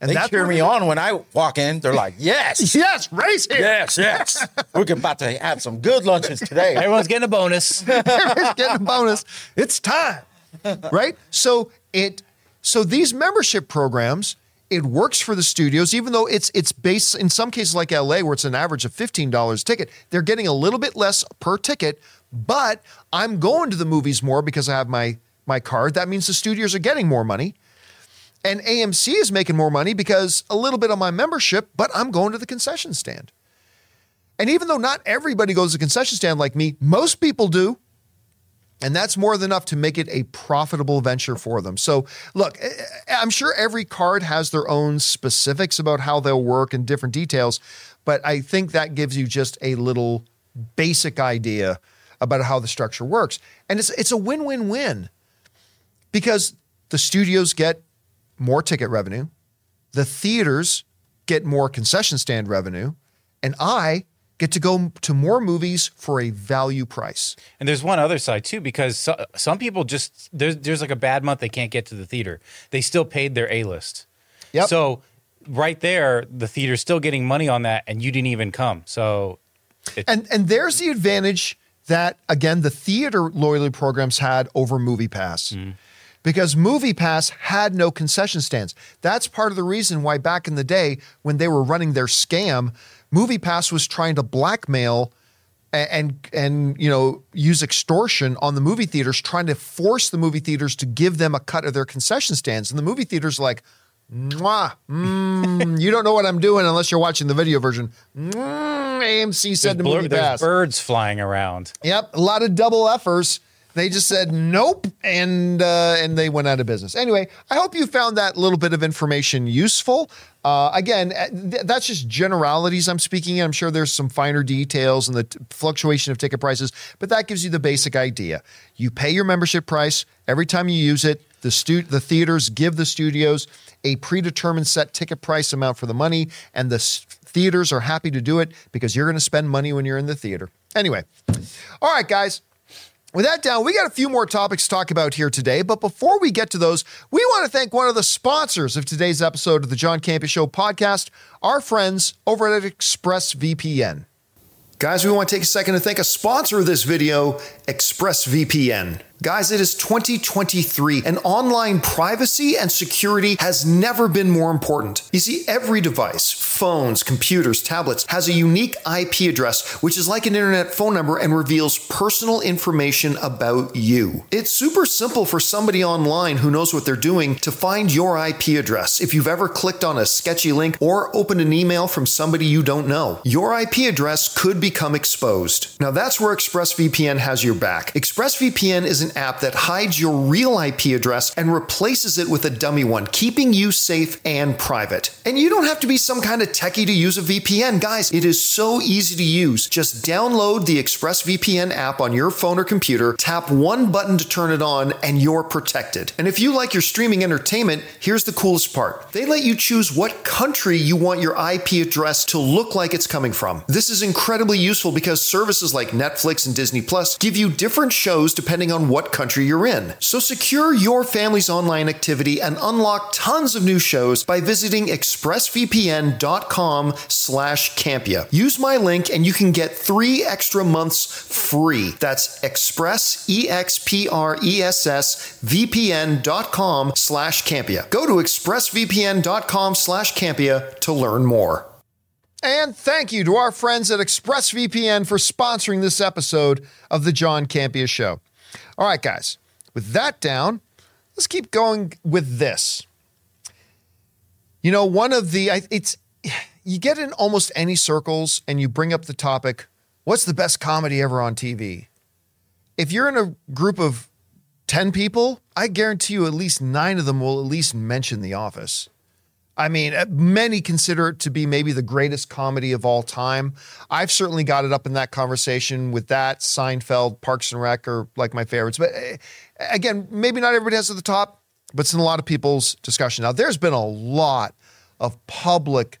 And They cheer me it- on when I walk in. They're like, yes, Yes, race here. yes, yes. We're about to have some good lunches today. Everyone's getting a bonus. Everyone's getting a bonus. It's time. Right? So it so these membership programs, it works for the studios, even though it's it's based in some cases like LA, where it's an average of $15 a ticket, they're getting a little bit less per ticket, but I'm going to the movies more because I have my my card. That means the studios are getting more money. And AMC is making more money because a little bit on my membership, but I'm going to the concession stand. And even though not everybody goes to the concession stand like me, most people do. And that's more than enough to make it a profitable venture for them. So, look, eh, eh, I'm sure every card has their own specifics about how they'll work and different details, but I think that gives you just a little basic idea about how the structure works. And it's it's a win-win-win because the studios get more ticket revenue, the theaters get more concession stand revenue, and I get to go to more movies for a value price. And there's one other side too, because so, some people just there's there's like a bad month they can't get to the theater. They still paid their A list. Yep. So right there, the theater's still getting money on that, and you didn't even come. So And and there's the advantage that again the theater loyalty programs had over Movie Pass. Mm-hmm. Because Movie Pass had no concession stands. That's part of the reason why back in the day when they were running their scam, Movie Pass was trying to blackmail and and you know use extortion on the movie theaters trying to force the movie theaters to give them a cut of their concession stands and the movie theaters are like Mwah, mm, you don't know what I'm doing unless you're watching the video version. Mm, AMC said to blur- movie there's pass. birds flying around. Yep, a lot of double effers. They just said nope, and uh, and they went out of business. Anyway, I hope you found that little bit of information useful. Uh, again, uh, th- that's just generalities I'm speaking. in. I'm sure there's some finer details and the t- fluctuation of ticket prices, but that gives you the basic idea. You pay your membership price every time you use it. The stu- the theaters give the studios a predetermined set ticket price amount for the money, and the s- theaters are happy to do it because you're going to spend money when you're in the theater. Anyway, all right, guys. With that down, we got a few more topics to talk about here today. But before we get to those, we want to thank one of the sponsors of today's episode of the John Campea Show podcast, our friends over at ExpressVPN. Guys, we want to take a second to thank a sponsor of this video, ExpressVPN. Guys, it is 2023 and online privacy and security has never been more important. You see, every device, phones, computers, tablets, has a unique IP address, which is like an internet phone number and reveals personal information about you. It's super simple for somebody online who knows what they're doing to find your IP address if you've ever clicked on a sketchy link or opened an email from somebody you don't know. Your IP address could become exposed. Now, that's where ExpressVPN has your back. ExpressVPN is an app that hides your real IP address and replaces it with a dummy one, keeping you safe and private. And you don't have to be some kind of techie to use a VPN. Guys, it is so easy to use. Just download the ExpressVPN app on your phone or computer, tap one button to turn it on, and you're protected. And if you like your streaming entertainment, here's the coolest part. They let you choose what country you want your IP address to look like it's coming from. This is incredibly useful because services like Netflix and Disney Plus give you different shows depending on what country you're in. So secure your family's online activity and unlock tons of new shows by visiting expressvpn.com slash campea. Use my link and you can get three extra months free. That's express, E-X-P-R-E-S-S, vpn.com slash campea. Go to expressvpn.com slash campea to learn more. And thank you to our friends at ExpressVPN for sponsoring this episode of the John Campea Show. All right, guys, with that down, let's keep going with this. You know, one of the, it's, you get in almost any circles and you bring up the topic, what's the best comedy ever on TV? If you're in a group of 10 people, I guarantee you at least nine of them will at least mention The Office. I mean, uh, many consider it to be maybe the greatest comedy of all time. I've certainly got it up in that conversation with that, Seinfeld, Parks and Rec are like my favorites. But uh, again, maybe not everybody has it at the top, but it's in a lot of people's discussion. Now, there's been a lot of public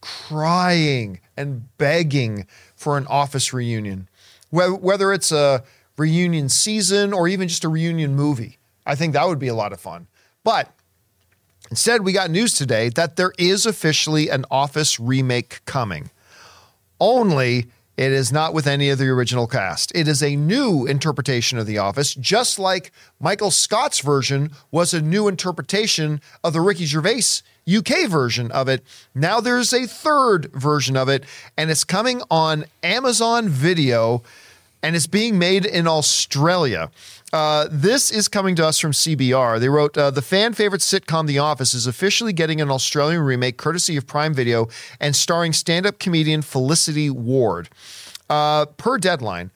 crying and begging for an office reunion, whether it's a reunion season or even just a reunion movie. I think that would be a lot of fun. But Instead, we got news today that there is officially an Office remake coming. Only it is not with any of the original cast. It is a new interpretation of The Office, just like Michael Scott's version was a new interpretation of the Ricky Gervais UK version of it. Now there's a third version of it, and it's coming on Amazon Video and it's being made in Australia. Uh, this is coming to us from CBR. They wrote uh, the fan favorite sitcom The Office is officially getting an Australian remake courtesy of Prime Video and starring stand up comedian Felicity Ward. Uh, per deadline,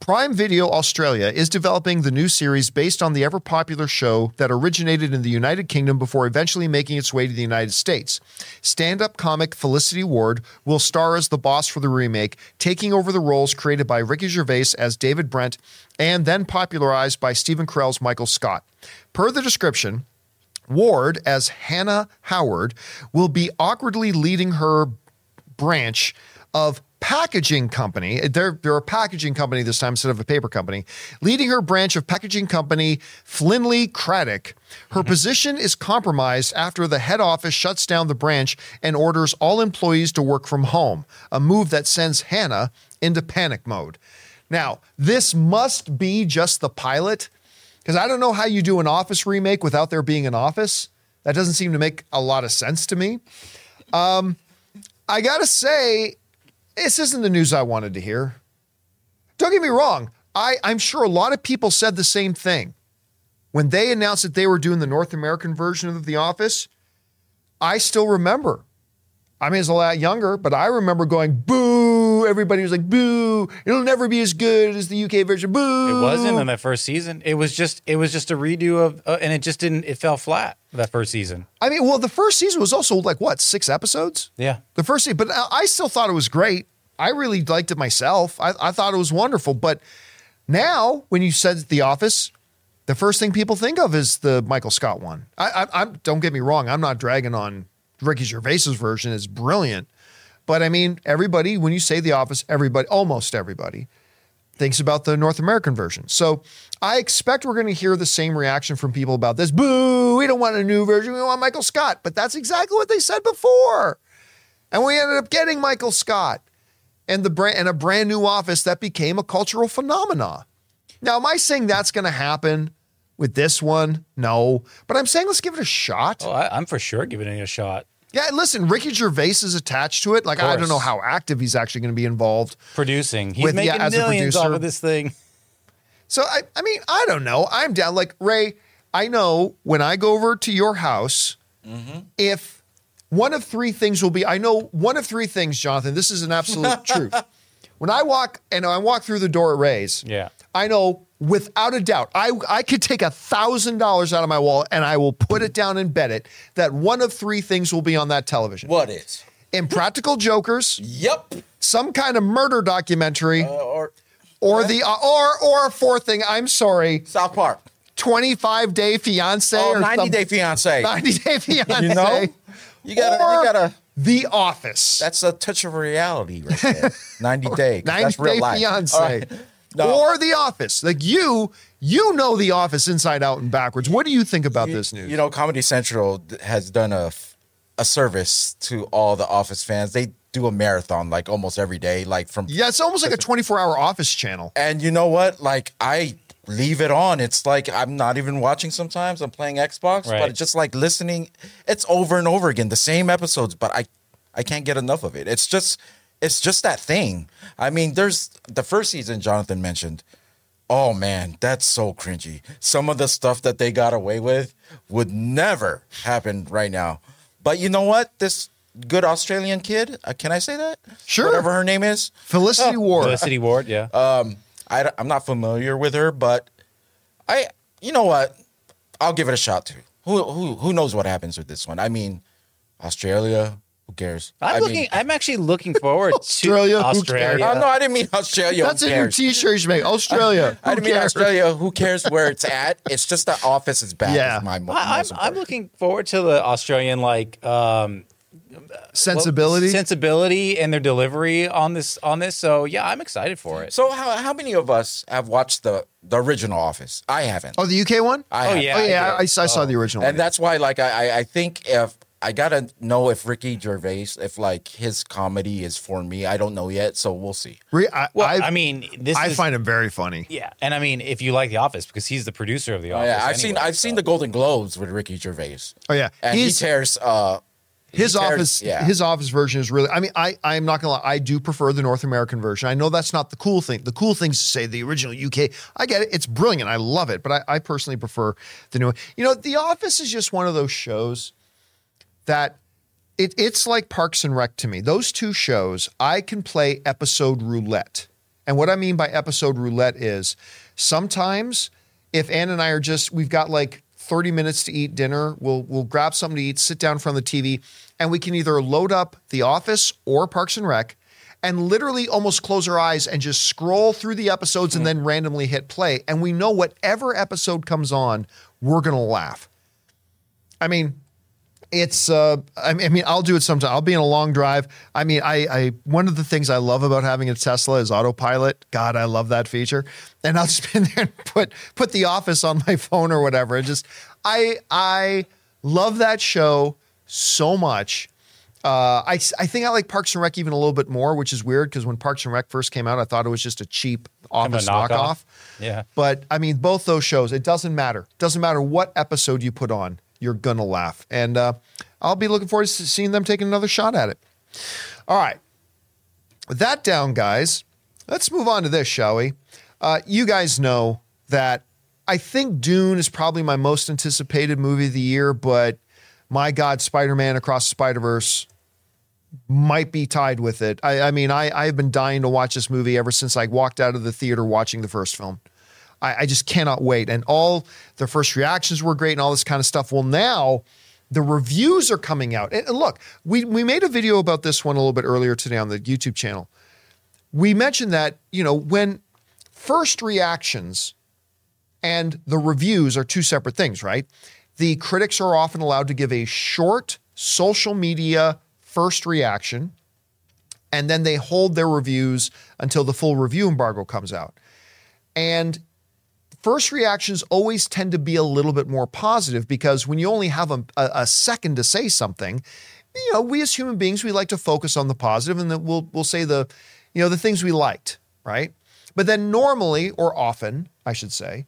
Prime Video Australia is developing the new series based on the ever popular show that originated in the United Kingdom before eventually making its way to the United States. Stand up comic Felicity Ward will star as the boss for the remake, taking over the roles created by Ricky Gervais as David Brent and then popularized by Stephen Carell's Michael Scott. Per the description, Ward, as Hannah Howard, will be awkwardly leading her branch of packaging company. They're, they're a packaging company this time instead of a paper company. Leading her branch of packaging company, Flinley Craddock. Her position is compromised after the head office shuts down the branch and orders all employees to work from home, a move that sends Hannah into panic mode. Now, this must be just the pilot because I don't know how you do an Office remake without there being an Office. That doesn't seem to make a lot of sense to me. Um, I gotta say, this isn't the news I wanted to hear. Don't get me wrong. I, I'm sure a lot of people said the same thing. When they announced that they were doing the North American version of The Office, I still remember. I mean, it's a lot younger, but I remember going, boo. Everybody was like, boo. It'll never be as good as the UK version. Boo. It wasn't in that first season. It was just it was just a redo of, uh, and it just didn't. It fell flat that first season. I mean, well, the first season was also like, what, six episodes? Yeah, The first season, but I I still thought it was great. I really liked it myself. I, I thought it was wonderful. But now, when you said The Office, the first thing people think of is the Michael Scott one. I, I, I'm don't get me wrong. I'm not dragging on Ricky Gervais's version. is brilliant, but I mean, everybody when you say The Office, everybody, almost everybody, thinks about the North American version. So I expect we're going to hear the same reaction from people about this. Boo! We don't want a new version. We want Michael Scott. But that's exactly what they said before. And we ended up getting Michael Scott and the brand and a brand new office that became a cultural phenomena. Now, am I saying that's going to happen with this one? No, but I'm saying let's give it a shot. oh, I, I'm for sure giving it a shot. Yeah, listen, Ricky Gervais is attached to it. Like I don't know how active he's actually going to be involved. Producing, he's With- yeah, making as millions off of this thing. So I, I mean, I don't know. I'm down. Like Ray, I know when I go over to your house, mm-hmm. if one of three things will be, I know one of three things, Jonathan. This is an absolute truth. When I walk and I walk through the door at Ray's, Yeah. I know without a doubt, I I could take a thousand dollars out of my wallet and I will put it down and bet it that one of three things will be on that television: What is? Impractical Jokers, Yep. some kind of murder documentary, Uh, or or the uh, or or a fourth thing. I'm sorry. South Park. 25 day fiance Oh, or 90 some- Day Fiance. 90 day fiance. You know? You gotta, Or you gotta. The Office. That's a touch of reality right there. 90 Day. 90 That's real day life. fiance. All right. No. Or The Office. Like you, you know The Office inside out and backwards. What do you think about this news? You know, Comedy Central has done a a service to all the Office fans. They do a marathon like almost every day, like from. yeah, it's almost like a 24 hour Office channel. And you know what? Like I leave it on. It's like I'm not even watching. Sometimes I'm playing Xbox, but Right. it's just like listening. It's over and over again, the same episodes, but I I can't get enough of it. It's just it's just that thing. I mean, there's the first season Jonathan mentioned. Oh man, that's so cringy. Some of the stuff that they got away with would never happen right now. But you know what? This good Australian kid, uh, can I say that? Sure. Whatever her name is. Felicity Ward. Felicity Ward, yeah. Um, I, I, am not familiar with her, but I, you know what? I'll give it a shot too. Who who who knows what happens with this one? I mean, Australia. Who cares? I'm I looking. Mean, I'm actually looking forward Australia, to who Australia. oh, no, I didn't mean Australia. That's who a new t shirt you should make. Australia. I Who didn't mean? Australia. Who cares where it's at? It's just the office is back. Yeah. is my mo- I, I'm, I'm looking forward to the Australian like um, Sensibility. sensibility, and their delivery on this on this. So yeah, I'm excited for it. So how how many of us have watched the the original Office? I haven't. oh, the UK one? I oh, have. yeah. oh, yeah. I, I did. saw the original and one. that's why like I, I I think if I gotta know if Ricky Gervais if like his comedy is for me. I don't know yet, so we'll see. Re- I, Well, I, I, mean, this I is, find him very funny. yeah, and I mean, if you like The Office, because he's the producer of The Oh, Office. yeah, I've seen anyway, I've seen the Golden Globes with Ricky Gervais, Oh, yeah. and He's- he tears uh his he tears- office yeah. his office version is really i mean i i'm not gonna lie i do prefer the north american version i know that's not the cool thing the cool thing is to say the original uk i get it it's brilliant i love it but i, I personally prefer the new one you know the office is just one of those shows that it, it's like parks and rec to me those two shows i can play episode roulette and what i mean by episode roulette is sometimes if Ann and I are just we've got like 30 minutes to eat dinner, we'll we'll grab something to eat, sit down in front of the TV, and we can either load up The Office or Parks and Rec and literally almost close our eyes and just scroll through the episodes and then randomly hit play. And we know whatever episode comes on, we're gonna laugh. I mean, it's uh I mean, I mean I'll do it sometime. I'll be in a long drive. I mean, I I one of the things I love about having a Tesla is autopilot. God, I love that feature. And I'll just be in there and put put the office on my phone or whatever. And just I I love that show so much. Uh, I, I think I like Parks and Rec even a little bit more, which is weird because when Parks and Rec first came out, I thought it was just a cheap Kind of a office knockoff. knockoff. Yeah. But I mean, both those shows, it doesn't matter. It Doesn't matter what episode you put on, you're gonna laugh. And uh, I'll be looking forward to seeing them taking another shot at it. All right. With that down, guys, let's move on to this, shall we? Uh, you guys know that I think Dune is probably my most anticipated movie of the year, but my God, Spider Man Across the Spider Verse might be tied with it. I, I mean, I, I've been dying to watch this movie ever since I walked out of the theater watching the first film. I, I just cannot wait. And all the first reactions were great and all this kind of stuff. Well, now the reviews are coming out. And, and look, we, we made a video about this one a little bit earlier today on the YouTube channel. We mentioned that, you know, when first reactions and the reviews are two separate things, right? The critics are often allowed to give a short social media first reaction, and then they hold their reviews until the full review embargo comes out. And first reactions always tend to be a little bit more positive because when you only have a, a, a second to say something, you know, we as human beings, we like to focus on the positive and then we'll, we'll say the, you know, the things we liked, right? But then normally, or often, I should say,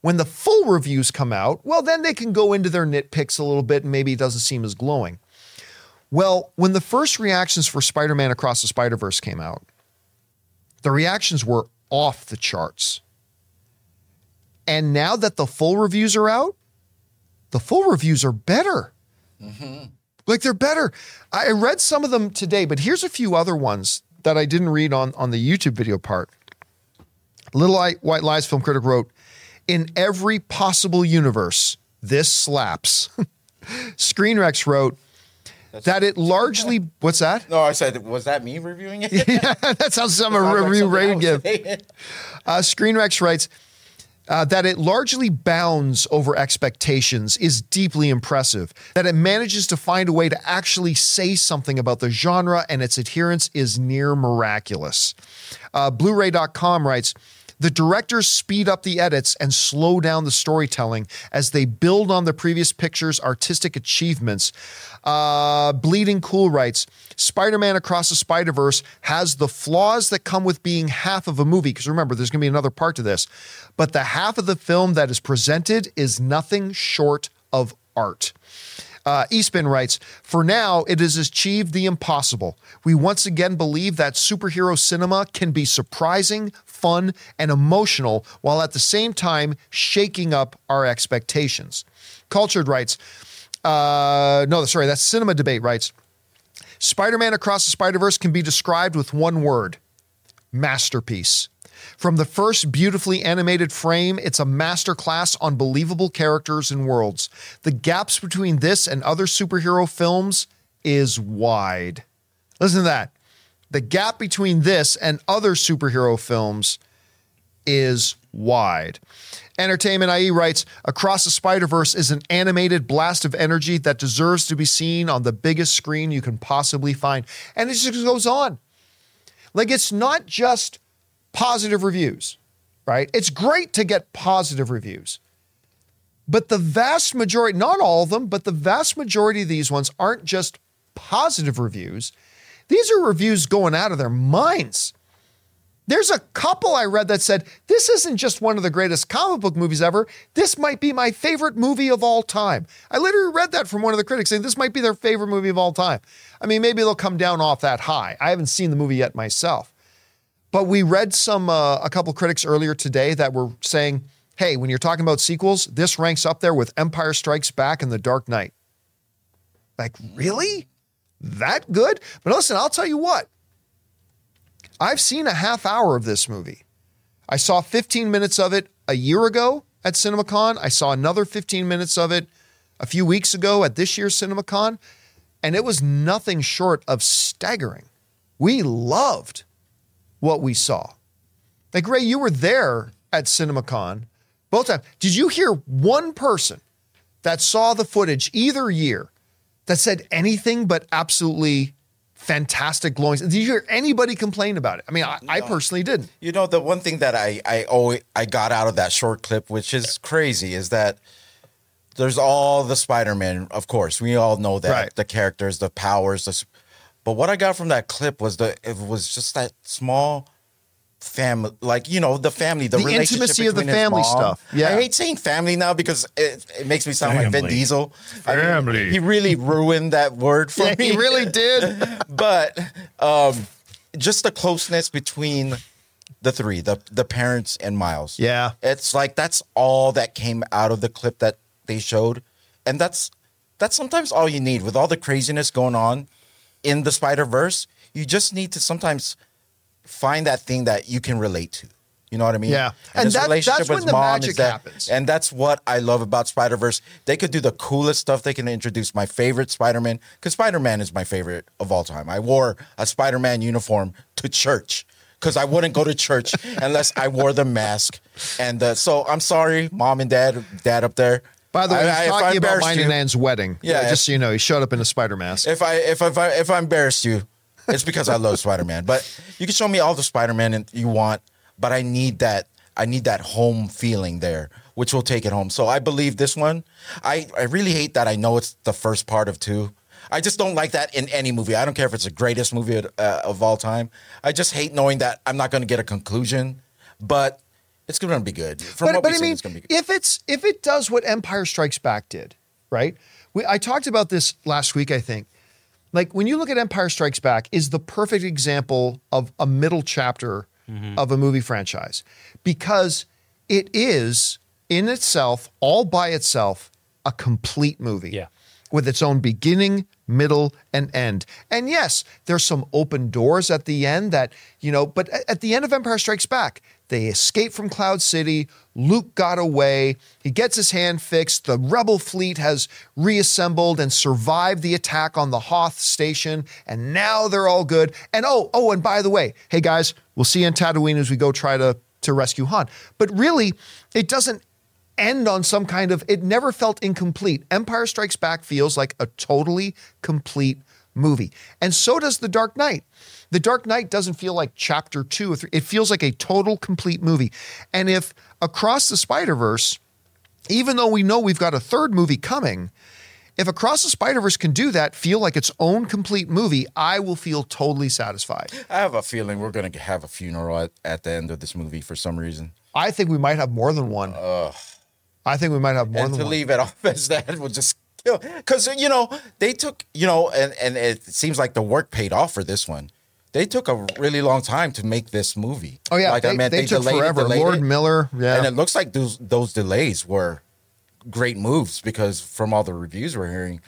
when the full reviews come out, well, then they can go into their nitpicks a little bit and maybe it doesn't seem as glowing. Well, when the first reactions for Spider Man Across the Spider Verse came out, the reactions were off the charts. And now that the full reviews are out, the full reviews are better. Like they're better. I read some of them today, but here's a few other ones that I didn't read on, on the YouTube video part. Little White White Lies film critic wrote, In every possible universe, this slaps. Screenrex wrote that it largely, what's that? No, I said, was that me reviewing it? yeah, that sounds some a Sounds like review something Ray I would was give. Uh, Screenrex writes uh, that it largely bounds over expectations is deeply impressive. That it manages to find a way to actually say something about the genre and its adherence is near miraculous. Uh, Blu-ray.com writes. The directors speed up the edits and slow down the storytelling as they build on the previous picture's artistic achievements. Uh, Bleeding Cool writes Spider Man Across the Spider Verse has the flaws that come with being half of a movie. Because remember, there's going to be another part to this. But the half of the film that is presented is nothing short of art. Uh, Eastman writes, For now, it has achieved the impossible. We once again believe that superhero cinema can be surprising, fun, and emotional while at the same time shaking up our expectations. Cultured writes, uh, no, sorry, that's Cinema Debate writes, Spider Man Across the Spider Verse can be described with one word masterpiece. From the first beautifully animated frame, it's a masterclass on believable characters and worlds. The gaps between this and other superhero films is wide. Listen to that. The gap between this and other superhero films is wide. Entertainment IE writes Across the Spider Verse is an animated blast of energy that deserves to be seen on the biggest screen you can possibly find. And it just goes on. Like it's not just positive reviews, right? It's great to get positive reviews. But the vast majority, not all of them, but the vast majority of these ones aren't just positive reviews. These are reviews going out of their minds. There's a couple I read that said, This isn't just one of the greatest comic book movies ever. This might be my favorite movie of all time. I literally read that from one of the critics saying this might be their favorite movie of all time. I mean, maybe they'll come down off that high. I haven't seen the movie yet myself. But we read some, uh, a couple critics earlier today that were saying, Hey, when you're talking about sequels, this ranks up there with Empire Strikes Back and The Dark Knight. Like, really? That good? But listen, I'll tell you what. I've seen a half hour of this movie. I saw 15 minutes of it a year ago at CinemaCon. I saw another 15 minutes of it a few weeks ago at this year's CinemaCon, and it was nothing short of staggering. We loved what we saw. Like Ray, you were there at CinemaCon both times. Did you hear one person that saw the footage either year that said anything but absolutely fantastic glowing. Did you hear anybody complain about it? I mean, I, I personally didn't. You know, the one thing that I I always I got out of that short clip, which is crazy, is that there's all the Spider-Man. Of course, we all know that Right. the characters, the powers. The, but what I got from that clip was the it was just that small family, like you know, the family, the, The relationship intimacy of the family mom. stuff. Yeah. I hate saying family now because it, it makes me sound like Vin Family. Diesel. I mean, Family. he really ruined that word for Yeah, me. he really did. but um, just the closeness between the three, the the parents and Miles. Yeah. it's like that's all that came out of the clip that they showed, and that's that's sometimes all you need with all the craziness going on in the Spider Verse. You just need to sometimes find that thing that you can relate to. You know what I mean? Yeah. And his that- relationship that's with when the magic is that- happens. And that's what I love about Spider Verse. They could do the coolest stuff. They can introduce my favorite Spider Man because Spider Man is my favorite of all time. I wore a Spider Man uniform to church because I wouldn't go to church unless I wore the mask. And uh, so I'm sorry, mom and dad, dad up there. By the way, I- he's I- talking about mine you- and wedding. Yeah, just if- so you know, he showed up in a spider mask. if I if I if I, if I embarrassed you, it's because I love Spider Man. But you can show me all the Spider Man you want, but I need that I need that home feeling there, which will take it home. So I believe this one. I I really hate that I know it's the first part of two. I just don't like that in any movie. I don't care if it's the greatest movie uh, of all time. I just hate knowing that I'm not going to get a conclusion, but it's going to be good. From but what but we've I seen, mean, it's going to be good. if it's if it does what Empire Strikes Back did, right? We, I talked about this last week. I think, like when you look at Empire Strikes Back, is the perfect example of a middle chapter Mm-hmm. of a movie franchise because it is in itself, all by itself, a complete movie. Yeah. With its own beginning, middle, and end. And yes, there's some open doors at the end that, you know, but at the end of Empire Strikes Back, they escape from Cloud City. Luke got away. He gets his hand fixed. The rebel fleet has reassembled and survived the attack on the Hoth station. And now they're all good. And oh, oh, and by the way, hey guys, we'll see you in Tatooine as we go try to, to rescue Han. But really, it doesn't end on some kind of it never felt incomplete empire strikes back feels like a totally complete movie. And so does the dark knight. The dark knight doesn't feel like chapter two or three. It feels like a total complete movie. And if across the spider-verse even though we know we've got a third movie coming if across the spider-verse can do that feel like its own complete movie i will feel totally satisfied. I have a feeling we're going to have a funeral at, at the end of this movie for some reason. i think we might have more than one. Ugh. i think we might have more and than to one. leave it off as that would just kill because uh, you know they took you know and and it seems like the work paid off for this one. They took a really long time to make this movie. Oh yeah. Like they, i mean they took delayed forever. delayed lord it. miller yeah. And it looks like those those delays were great moves because from all the reviews we're hearing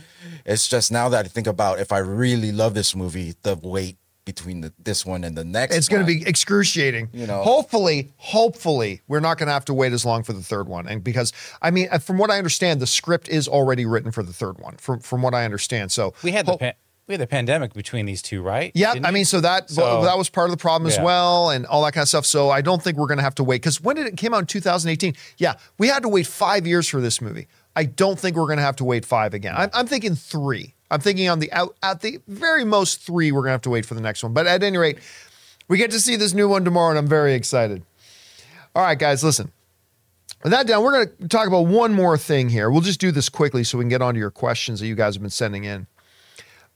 it's just now that i think about if i really love this movie the wait between the, this one and the next It's going to be excruciating. You know. hopefully, hopefully, we're not going to have to wait as long for the third one. And because I mean, uh, from what I understand, the script is already written for the third one. From from what I understand, so We had the ho- pan- we had the pandemic between these two, right? yeah. Didn't I mean, so that So- that was part of the problem as Yeah. well, and all that kind of stuff. So I don't think we're going to have to wait because when did it came out in 2018? Yeah, we had to wait five years for this movie. I don't think we're going to have to wait five again. I'm, I'm thinking three. I'm thinking on the out at the very most three. We're going to have to wait for the next one. But at any rate, we get to see this new one tomorrow, and I'm very excited. All right, guys, listen. With that down, we're going to talk about one more thing here. We'll just do this quickly so we can get on to your questions that you guys have been sending in.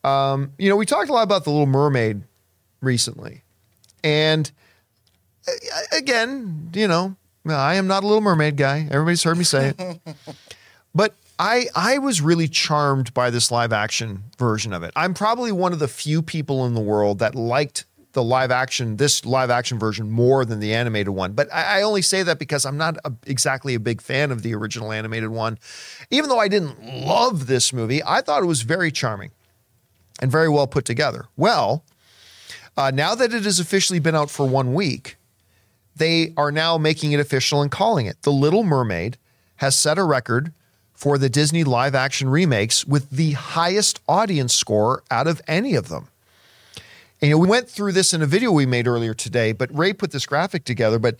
Um, you know, we talked a lot about the Little Mermaid recently, and uh, again, you know, I am not a Little Mermaid guy. Everybody's heard me say it, but I I was really charmed by this live action version of it. I'm probably one of the few people in the world that liked the live action this live action version more than the animated one. But I, I only say that because I'm not a, exactly a big fan of the original animated one. Even though I didn't love this movie, I thought it was very charming and very well put together. Well, uh, now that it has officially been out for one week, they are now making it official and calling it The Little Mermaid has set a record for the Disney live action remakes with the highest audience score out of any of them. And you know, we went through this in a video we made earlier today, but Ray put this graphic together. But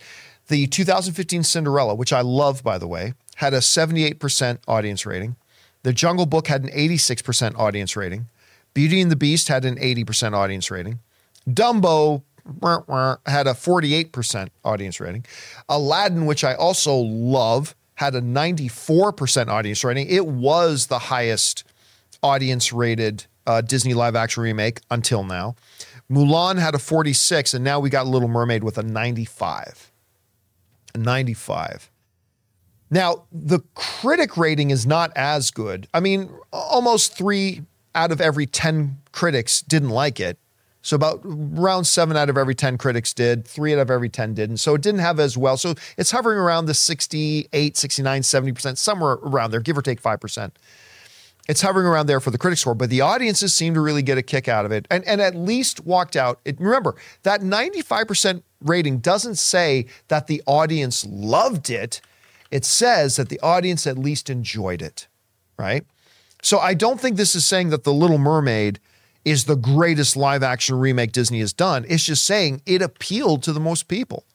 the 2015 Cinderella, which I love, by the way, had a 78% audience rating. The Jungle Book had an 86% audience rating. Beauty and the Beast had an 80% audience rating. Dumbo had a 48% audience rating. Aladdin, which I also love, had a 94% audience rating. It was the highest audience rated uh, Disney live action remake until now. Mulan had a 46, and now we got Little Mermaid with a 95. A 95. Now, the critic rating is not as good. I mean, almost three out of every 10 critics didn't like it. So about around seven out of every 10 critics did, three out of every 10 didn't. So it didn't have as well. So it's hovering around the 68, 69, 70%, somewhere around there, give or take 5%. It's hovering around there for the critic score, but the audiences seem to really get a kick out of it and, and at least walked out. It, remember, that 95% rating doesn't say that the audience loved it. It says that the audience at least enjoyed it, right? So I don't think this is saying that The Little Mermaid is the greatest live action remake Disney has done. It's just saying it appealed to the most people.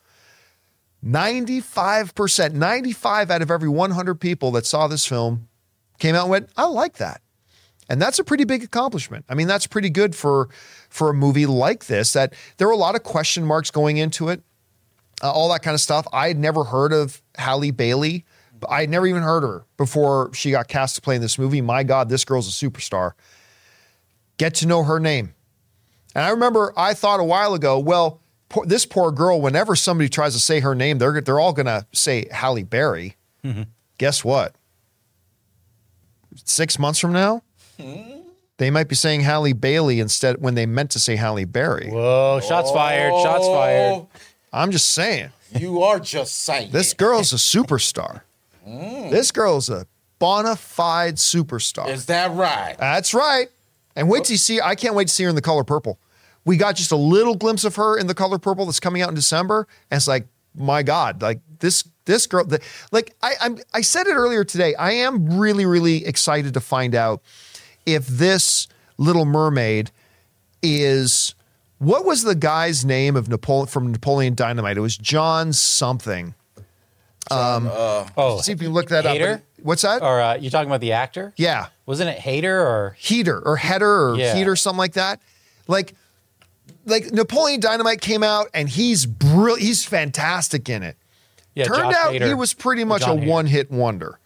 95%, 95 out of every 100 people that saw this film came out and went, I like that. And that's a pretty big accomplishment. I mean, that's pretty good for for a movie like this. That there were a lot of question marks going into it, uh, all that kind of stuff. I had never heard of Halle Bailey. I had never even heard her before she got cast to play in this movie. My God, this girl's a superstar. Get to know her name. And I remember I thought a while ago, well, poor, this poor girl, whenever somebody tries to say her name, they're, they're all going to say Halle Berry. Mm-hmm. Guess what? Six months from now, they might be saying Halle Bailey instead when they meant to say Halle Berry. Whoa, shots fired, shots fired. I'm just saying. You are just saying. This girl's a superstar. This girl's a bona fide superstar. Is that right? That's right. And wait till you see, I can't wait to see her in the color purple. We got just a little glimpse of her in the color purple that's coming out in December. And it's like, my God, like this, this girl, the, like I, I'm, I said it earlier today. I am really, really excited to find out if this Little Mermaid is what was the guy's name of Napoleon from Napoleon Dynamite? It was John something. Um, Oh, See if you can look that Hader? up. What's that? or uh, you talking about the actor? yeah. Wasn't it Hater or heater or header or Yeah. heater, something like that. Like, like Napoleon Dynamite came out and he's brilliant. He's fantastic in it. yeah? Turned Josh out Hader he was pretty much a one-hit wonder.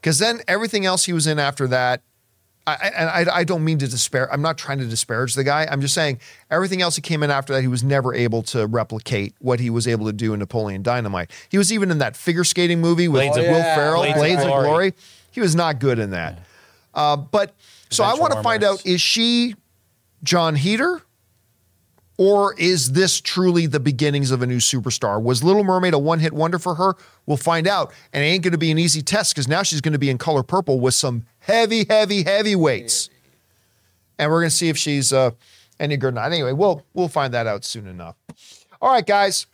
Because then everything else he was in after that, I, and I, I don't mean to despair. I'm not trying to disparage the guy. I'm just saying everything else he came in after that, he was never able to replicate what he was able to do in Napoleon Dynamite. He was even in that figure skating movie with Blades Will yeah, Ferrell, Blades Blades, of of Glory. Glory. He was not good in that. Uh, but so I want to find out: is she John Heater? Or is this truly the beginnings of a new superstar? Was Little Mermaid a one hit wonder for her? We'll find out. And it ain't going to be an easy test because now she's going to be in color purple with some heavy, heavy, heavy weights. And we're going to see if she's uh, any good or not. Anyway, we'll, we'll find that out soon enough. All right, guys.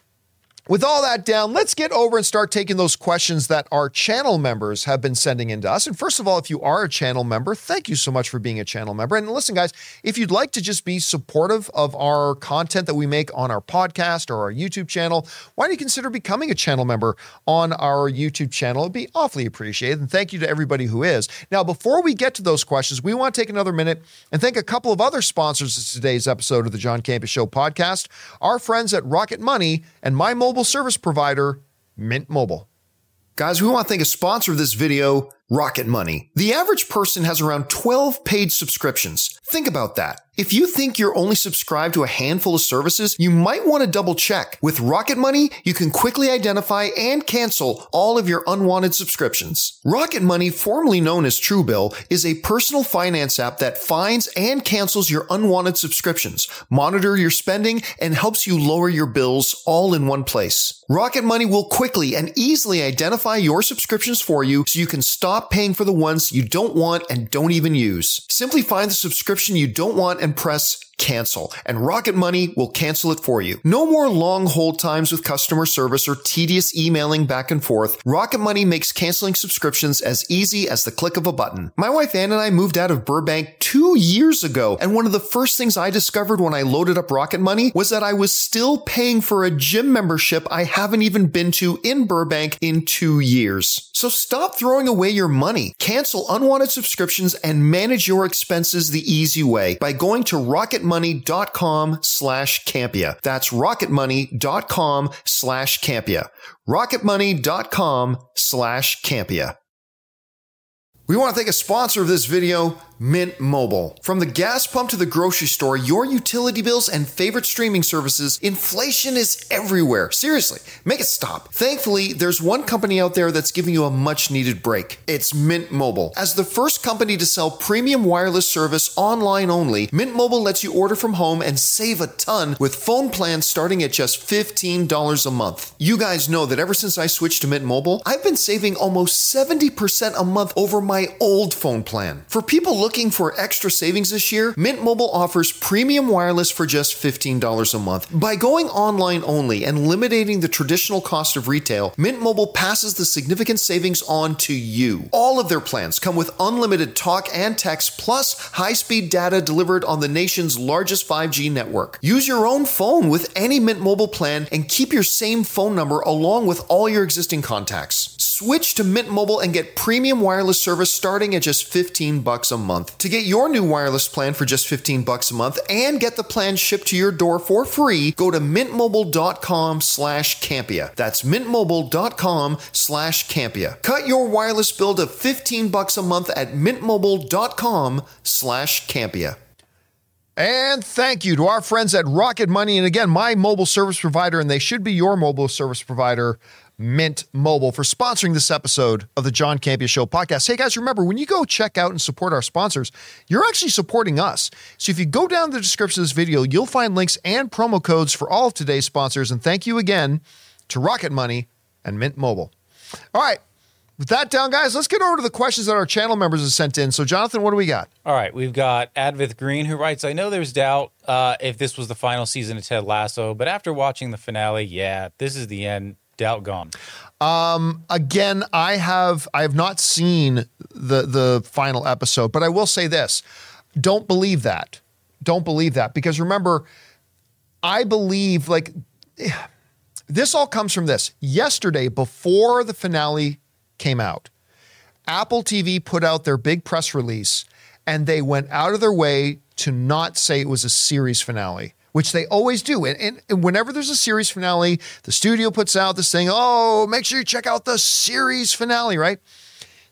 With all that down, let's get over and start taking those questions that our channel members have been sending in to us. And first of all, if you are a channel member, thank you so much for being a channel member. And listen, guys, if you'd like to just be supportive of our content that we make on our podcast or our YouTube channel, why don't you consider becoming a channel member on our YouTube channel? It'd be awfully appreciated. And thank you to everybody who is. Now, before we get to those questions, we want to take another minute and thank a couple of other sponsors of today's episode of the John Campea Show podcast, our friends at Rocket Money and my mobile service provider, Mint Mobile. Guys, we want to thank a sponsor of this video, Rocket Money. The average person has around 12 paid subscriptions. Think about that. If you think you're only subscribed to a handful of services, you might want to double check. With Rocket Money, you can quickly identify and cancel all of your unwanted subscriptions. Rocket Money, formerly known as Truebill, is a personal finance app that finds and cancels your unwanted subscriptions, monitor your spending, and helps you lower your bills all in one place. Rocket Money will quickly and easily identify your subscriptions for you so you can stop paying for the ones you don't want and don't even use. Simply find the subscription you don't want and press cancel, and Rocket Money will cancel it for you. No more long hold times with customer service or tedious emailing back and forth. Rocket Money makes canceling subscriptions as easy as the click of a button. My wife Ann and I moved out of Burbank two years ago, and one of the first things I discovered when I loaded up Rocket Money was that I was still paying for a gym membership I haven't even been to in Burbank in two years. So stop throwing away your money. Cancel unwanted subscriptions and manage your expenses the easy way by going to rocketmoney.com slash Campea. That's rocketmoney.com slash Campea. rocketmoney.com slash Campea. We want to thank a sponsor of this video, Mint Mobile. From the gas pump to the grocery store, your utility bills and favorite streaming services, inflation is everywhere. Seriously, make it stop. Thankfully, there's one company out there that's giving you a much needed break. It's Mint Mobile. As the first company to sell premium wireless service online only, Mint Mobile lets you order from home and save a ton with phone plans starting at just $15 a month. You guys know that ever since I switched to Mint Mobile, I've been saving almost 70% a month over my old phone plan. For people looking for extra savings this year, Mint Mobile offers premium wireless for just $15 a month. By going online only and eliminating the traditional cost of retail, Mint Mobile passes the significant savings on to you. All of their plans come with unlimited talk and text plus high-speed data delivered on the nation's largest 5G network. Use your own phone with any Mint Mobile plan and keep your same phone number along with all your existing contacts. Switch to Mint Mobile and get premium wireless service starting at just 15 bucks a month. To get your new wireless plan for just 15 bucks a month and get the plan shipped to your door for free, go to mintmobile.com slash Campea. That's mintmobile.com slash Campea. Cut your wireless bill to 15 bucks a month at mintmobile.com slash Campea. And thank you to our friends at Rocket Money. And again, my mobile service provider, and they should be your mobile service provider, Mint Mobile, for sponsoring this episode of the John Campea Show podcast. Hey guys, remember when you go check out and support our sponsors, you're actually supporting us. So if you go down the description of this video, you'll find links and promo codes for all of today's sponsors. And thank you again to Rocket Money and Mint Mobile. All right. With that down, guys, let's get over to the questions that our channel members have sent in. So, Jonathan, what do we got? All right, we've got Advith Green who writes, I know there's doubt uh, if this was the final season of Ted Lasso, but after watching the finale, yeah, this is the end. Doubt gone. Um, again, I have I have not seen the the final episode, but I will say this: don't believe that. Don't believe that because remember, I believe like this all comes from this. Yesterday, before the finale came out, Apple TV put out their big press release, and they went out of their way to not say it was a series finale which they always do. And, and, and, whenever there's a series finale, the studio puts out this thing, oh, make sure you check out the series finale, right?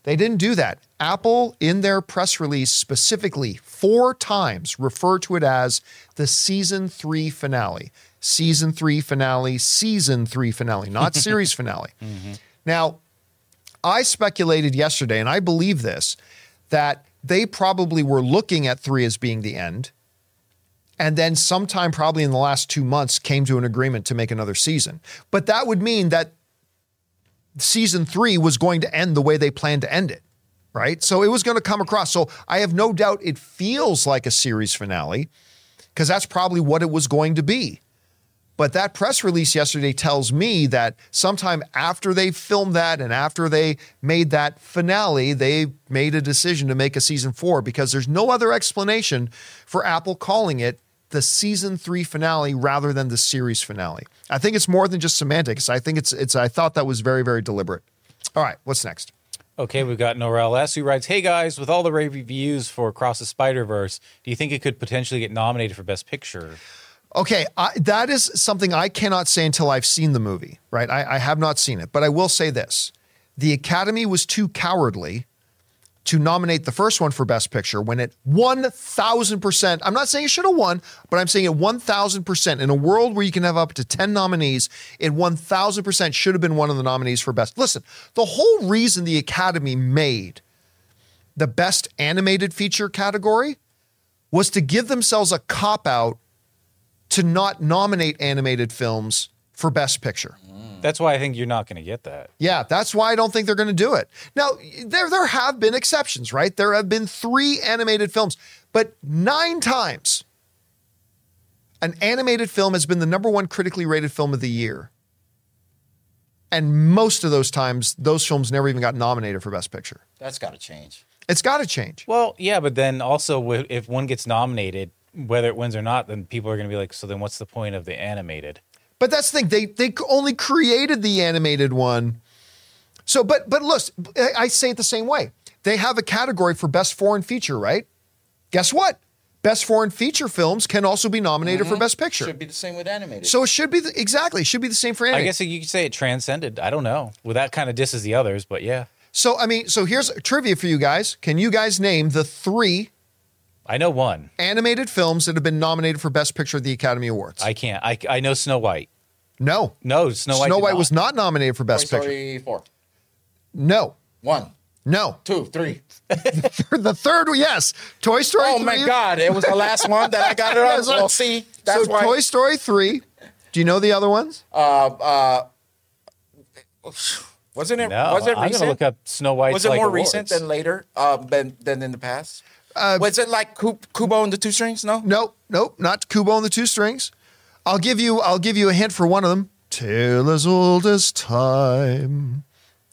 They didn't do that. Apple, in their press release, specifically four times referred to it as the season three finale. Season three finale, season three finale, not series finale. Mm-hmm. Now, I speculated yesterday, and I believe this, that they probably were looking at three as being the end and then sometime probably in the last two months came to an agreement to make another season. But that would mean that season three was going to end the way they planned to end it, right? So it was going to come across. So I have no doubt it feels like a series finale because that's probably what it was going to be. But that press release yesterday tells me that sometime after they filmed that and after they made that finale, they made a decision to make a season four because there's no other explanation for Apple calling it the season three finale rather than the series finale. I think it's more than just semantics. I think it's it's I thought that was very, very deliberate. All right, what's next? Okay, we've got Norel S. who writes, Hey guys, with all the rave reviews for Across the Spider Verse, do you think it could potentially get nominated for Best Picture? Okay, I, that is something I cannot say until I've seen the movie, right? I, I have not seen it, but I will say this the Academy was too cowardly to nominate the first one for Best Picture when it 1000%, I'm not saying it should have won, but I'm saying it 1000% in a world where you can have up to 10 nominees, it 1000% should have been one of the nominees for Best. Listen, the whole reason the Academy made the Best Animated Feature category was to give themselves a cop out to not nominate animated films for Best Picture. That's why I think you're not going to get that. Yeah, that's why I don't think they're going to do it. Now, there there have been exceptions, right? There have been 3 animated films, but 9 times an animated film has been the number one critically rated film of the year. And most of those times, those films never even got nominated for Best Picture. That's got to change. It's got to change. Well, yeah, but then also if one gets nominated, whether it wins or not, then people are going to be like, so then what's the point of the animated? But that's the thing; they they only created the animated one. So, but but look, I I say it the same way. They have a category for best foreign feature, right? Guess what? Best foreign feature films can also be nominated for mm-hmm. best picture. It should be the same with animated. So it should be the, exactly it should be the same for animated. I guess you could say it transcended. I don't know. Well, that kind of disses the others, but yeah, So I mean, so here's trivia for you guys. Can you guys name the three I know one. animated films that have been nominated for Best Picture at the Academy Awards? I can't. I, I know Snow White. No. No, Snow White. Snow White not. was not nominated for Toy Best Picture. Story four. No. One, No. two, three. the third one, yes. Toy Story Oh 3. my God! It was the last one that I got it on. Yes, I- Well, see, that's so why. Toy Story 3. Do you know the other ones? wasn't it? No, was it I'm gonna look up Snow White's. was it like, more awards. recent than later? Um, than than in the past? Uh, was it like Ku- Kubo and the Two Strings? No. Nope, nope, not Kubo and the Two Strings. I'll give you I'll give you a hint for one of them. Tale as old as time.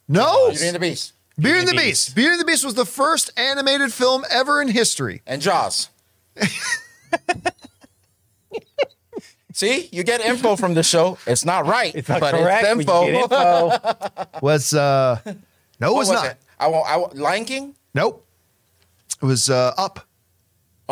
No. Beauty and the Beast Beauty and the Beast. Beast. Beauty and the Beast was the first animated film ever in history. and Jaws. See, you get info from the show. It's not right, It's not but correct. it's info. you get info. Was uh No, it was, was not. it? I won't. I won't, Lion King. Nope. It was uh up.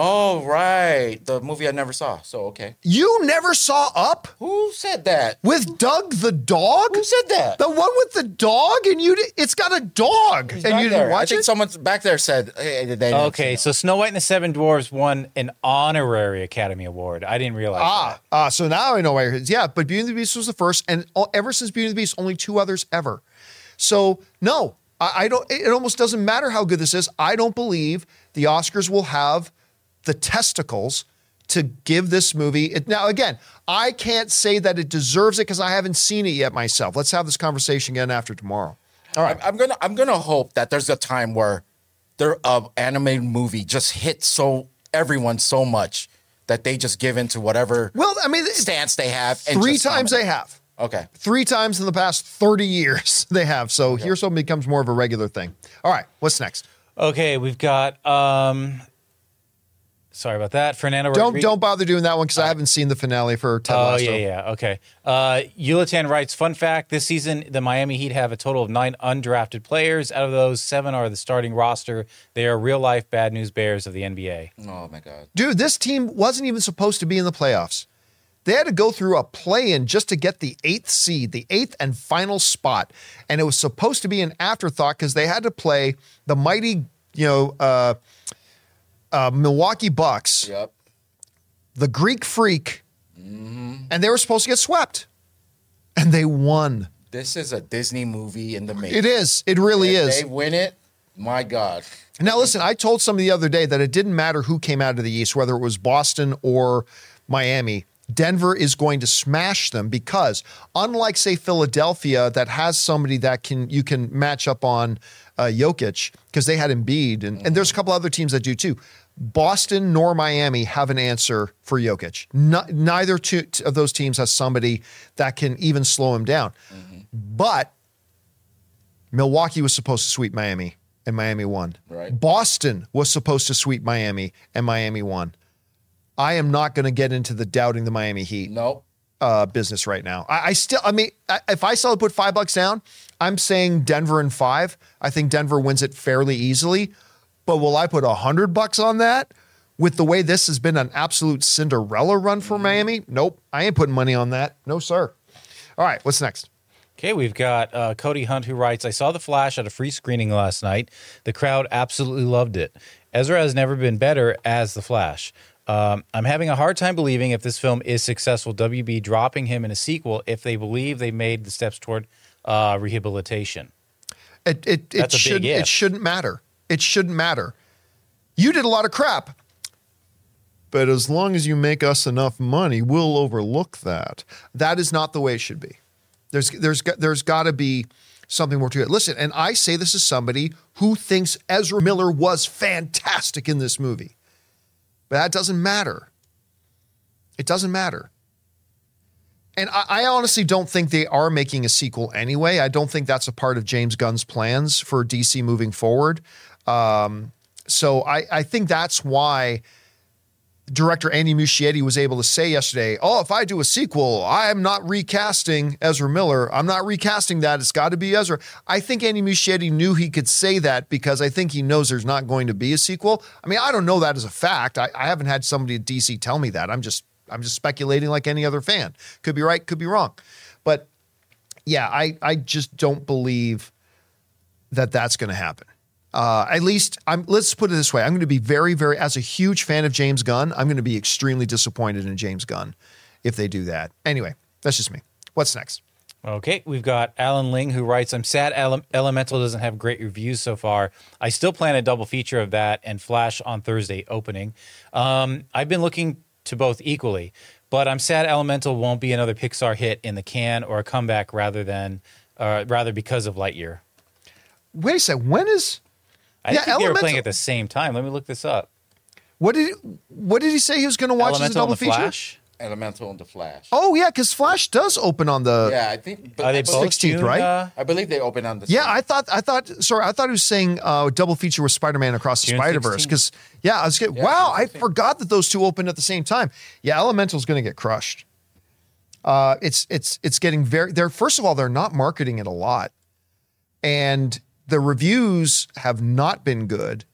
Oh right, the movie I never saw. So okay, You never saw Up who said that? with Dug the dog? Who said that? The one with the dog and you di- it's got a dog He's and back you there. didn't I watch think it? someone back there said, hey, they didn't Okay, see so Snow White and the Seven Dwarfs won an honorary Academy Award. I didn't realize. Ah, ah, so now I know why. you're- Yeah, but Beauty and the Beast was the first, and all- ever since Beauty and the Beast, only two others ever. So no, I, I don't. It almost doesn't matter how good this is. I don't believe the Oscars will have the testicles to give this movie. It, now, again, I can't say that it deserves it because I haven't seen it yet myself. Let's have this conversation again after tomorrow. All right. I'm gonna I'm gonna hope that there's a time where their uh, animated movie just hits so everyone so much that they just give into whatever Well, I mean, stance they have. And three just times they have. Okay. Three times in the past 30 years they have. So here's something becomes more of a regular thing. All right, what's next? Okay, we've got. um Sorry about that, Fernando. Don't Rodriguez- don't bother doing that one because I haven't seen the finale for Ted Oh yeah, yeah. Okay. Uh, Yulitan writes, "Fun fact: This season, the Miami Heat have a total of nine undrafted players. Out of those, seven are the starting roster. They are real life bad news bears of the NBA. Oh my god. Dude, this team wasn't even supposed to be in the playoffs. They had to go through a play-in just to get the eighth seed, the eighth and final spot, and it was supposed to be an afterthought because they had to play the mighty, you know, uh, uh, Milwaukee Bucks, Yep. the Greek Freak, and they were supposed to get swept, and they won. This is a Disney movie in the making. It is. It really If is. They win it. My God. Now, listen, I told somebody the other day that it didn't matter who came out of the East, whether it was Boston or Miami. Denver is going to smash them because, unlike, say, Philadelphia, that has somebody that can you can match up on uh, Jokic because they had Embiid, and, and there's a couple other teams that do too. Boston nor Miami have an answer for Jokic. No- neither two of those teams has somebody that can even slow him down. But Milwaukee was supposed to sweep Miami, and Miami won. Right. Boston was supposed to sweep Miami, and Miami won. I am not going to get into the doubting the Miami Heat No. Uh, business right now. I, I still, I mean, I, if I still put five bucks down, I'm saying Denver in five. I think Denver wins it fairly easily. But will I put a hundred bucks on that? With the way this has been an absolute Cinderella run for Miami, nope, I ain't putting money on that. No, sir. All right, what's next? Okay, we've got uh, Cody Hunt who writes, I saw The Flash at a free screening last night. The crowd absolutely loved it. Ezra has never been better as The Flash. Um, I'm having a hard time believing if this film is successful, WB dropping him in a sequel if they believe they made the steps toward uh, rehabilitation. It it it That's a big should it shouldn't matter. It shouldn't matter. You did a lot of crap. But as long as you make us enough money, we'll overlook that. That is not the way it should be. There's there's there's got to be something more to it. Listen, and I say this as somebody who thinks Ezra Miller was fantastic in this movie. But that doesn't matter. It doesn't matter. And I, I, honestly don't think they are making a sequel anyway. I don't think that's a part of James Gunn's plans for DC moving forward. Um, so I, I think that's why director Andy Muschietti was able to say yesterday, "Oh, if I do a sequel, I'm not recasting Ezra Miller. I'm not recasting that. It's got to be Ezra." I think Andy Muschietti knew he could say that because I think he knows there's not going to be a sequel. I mean, I don't know that as a fact. I, I haven't had somebody at DC tell me that. I'm just I'm just speculating like any other fan. Could be right, could be wrong. But yeah, I I just don't believe that that's going to happen. Uh, at least I'm, let's put it this way. I'm going to be very, very, as a huge fan of James Gunn, I'm going to be extremely disappointed in James Gunn if they do that. Anyway, that's just me. What's next? Okay, we've got Alan Ling who writes, I'm sad Ele- Elemental doesn't have great reviews so far. I still plan a double feature of that and Flash on Thursday opening. Um, I've been looking to both equally, but I'm sad Elemental won't be another Pixar hit in the can or a comeback rather than, uh, rather because of Lightyear. Wait a second. When is I yeah, think Elemental. they were playing at the same time. Let me look this up. What did What did he say he was going to watch Elemental as a double feature? Flash? Elemental and the Flash. Oh yeah, because Flash does open on the yeah. I think are they both 16th, June, right? Uh, I believe they open on the. Yeah, I thought I thought sorry, I thought he was saying uh, double feature with Spider Man across the Spider Verse because yeah, I was getting, Yeah, wow, I forgot that those two opened at the same time. Yeah, Elemental's going to get crushed. Uh, it's it's it's getting very. They're first of all, they're not marketing it a lot, and the reviews have not been good.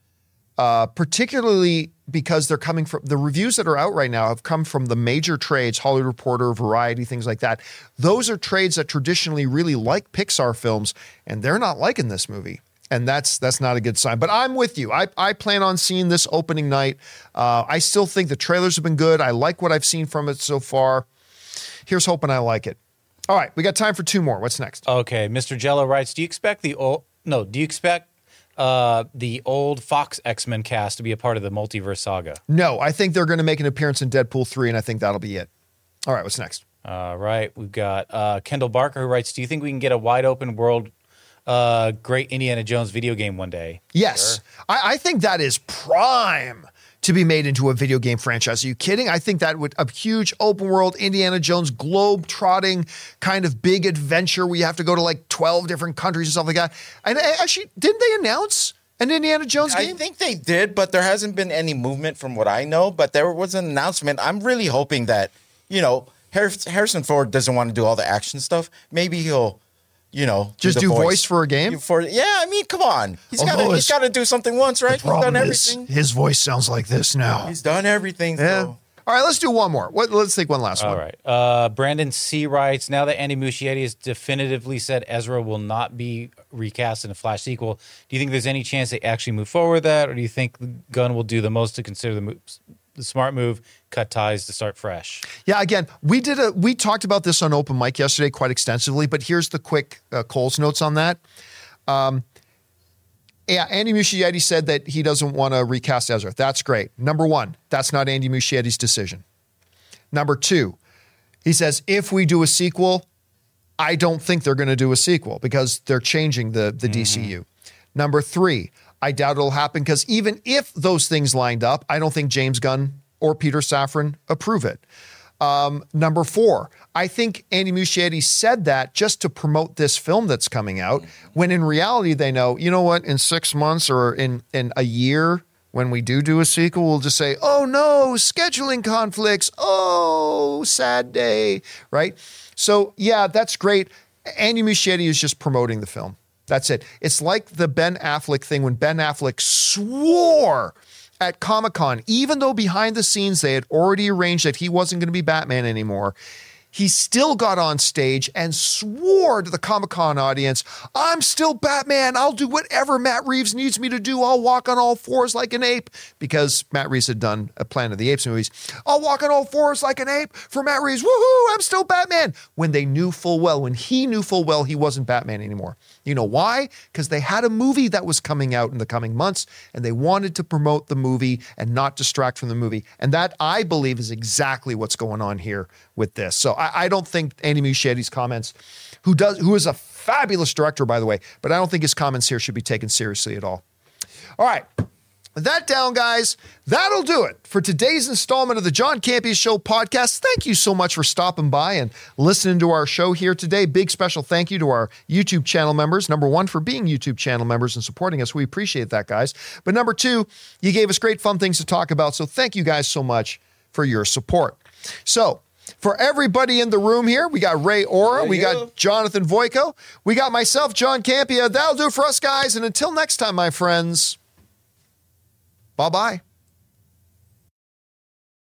Uh, particularly because they're coming from the reviews that are out right now have come from the major trades, Hollywood Reporter, Variety, things like that. Those are trades that traditionally really like Pixar films, and they're not liking this movie. And that's that's not a good sign. But I'm with you. I, I plan on seeing this opening night. Uh, I still think the trailers have been good. I like what I've seen from it so far. Here's hoping I like it. All right, we got time for two more. What's next? Okay, Mr. Jello writes, "Do you expect the no? Do you expect uh, the old Fox X Men cast to be a part of the multiverse saga?" No, I think they're going to make an appearance in Deadpool 3, and I think that'll be it. All right, what's next? All right, we've got uh, Kendall Barker who writes, "Do you think we can get a wide open world, uh, great Indiana Jones video game one day?" Yes. I, I think that is prime to be made into a video game franchise. Are you kidding? I think that would a huge open world Indiana Jones globe trotting kind of big adventure where you have to go to like 12 different countries and stuff like that. And actually, didn't they announce an Indiana Jones game? I think they did, but there hasn't been any movement from what I know. But there was an announcement. I'm really hoping that you know Harrison Ford doesn't want to do all the action stuff. Maybe he'll, you know, Just the do voice for a game? For yeah, I mean, come on, he's got to he's got to do something once, right? He's done everything. his voice sounds like this now. He's done everything. Yeah. So. All right, let's do one more. What, let's take one last All one. All right. Uh, Brandon C writes, now that Andy Muschietti has definitively said Ezra will not be recast in a Flash sequel, do you think there's any chance they actually move forward with that, or do you think Gunn will do the most to consider the, move, the smart move, cut ties to start fresh? Yeah, again, we did a we talked about this on open mic yesterday quite extensively, but here's the quick uh, Cole's notes on that. Um, yeah, Andy Muschietti said that he doesn't want to recast Ezra. That's great. Number one, that's not Andy Muschietti's decision. Number two, he says if we do a sequel, I don't think they're going to do a sequel because they're changing the the DCU. Number three, I doubt it'll happen because even if those things lined up, I don't think James Gunn or Peter Safran approve it. Um, number four, I think Andy Muschietti said that just to promote this film that's coming out, when in reality they know, you know what, in six months or in in a year, when we do do a sequel, we'll just say, oh no, scheduling conflicts. Oh, sad day, right? So yeah, that's great. Andy Muschietti is just promoting the film. That's it. It's like the Ben Affleck thing when Ben Affleck swore at Comic Con, even though behind the scenes they had already arranged that he wasn't going to be Batman anymore. He still got on stage and swore to the Comic Con audience, I'm still Batman. I'll do whatever Matt Reeves needs me to do. I'll walk on all fours like an ape because Matt Reeves had done a Planet of the Apes movies. I'll walk on all fours like an ape for Matt Reeves. Woohoo, I'm still Batman. When they knew full well, when he knew full well he wasn't Batman anymore. You know why? Because they had a movie that was coming out in the coming months and they wanted to promote the movie and not distract from the movie. And that, I believe, is exactly what's going on here with this. So I, I don't think Andy Muschietti's comments, who does, who is a fabulous director, by the way, but I don't think his comments here should be taken seriously at all. All right. With that down, guys, that'll do it for today's installment of the John Campea Show podcast. Thank you so much for stopping by and listening to our show here today. Big special thank you to our YouTube channel members. Number one, for being YouTube channel members and supporting us. We appreciate that, guys. But number two, you gave us great fun things to talk about. So thank you guys so much for your support. So, for everybody in the room here, we got Ray Ora, we got Jonathan Voico, we got myself, John Campea. That'll do it for us, guys. And until next time, my friends. Bye bye.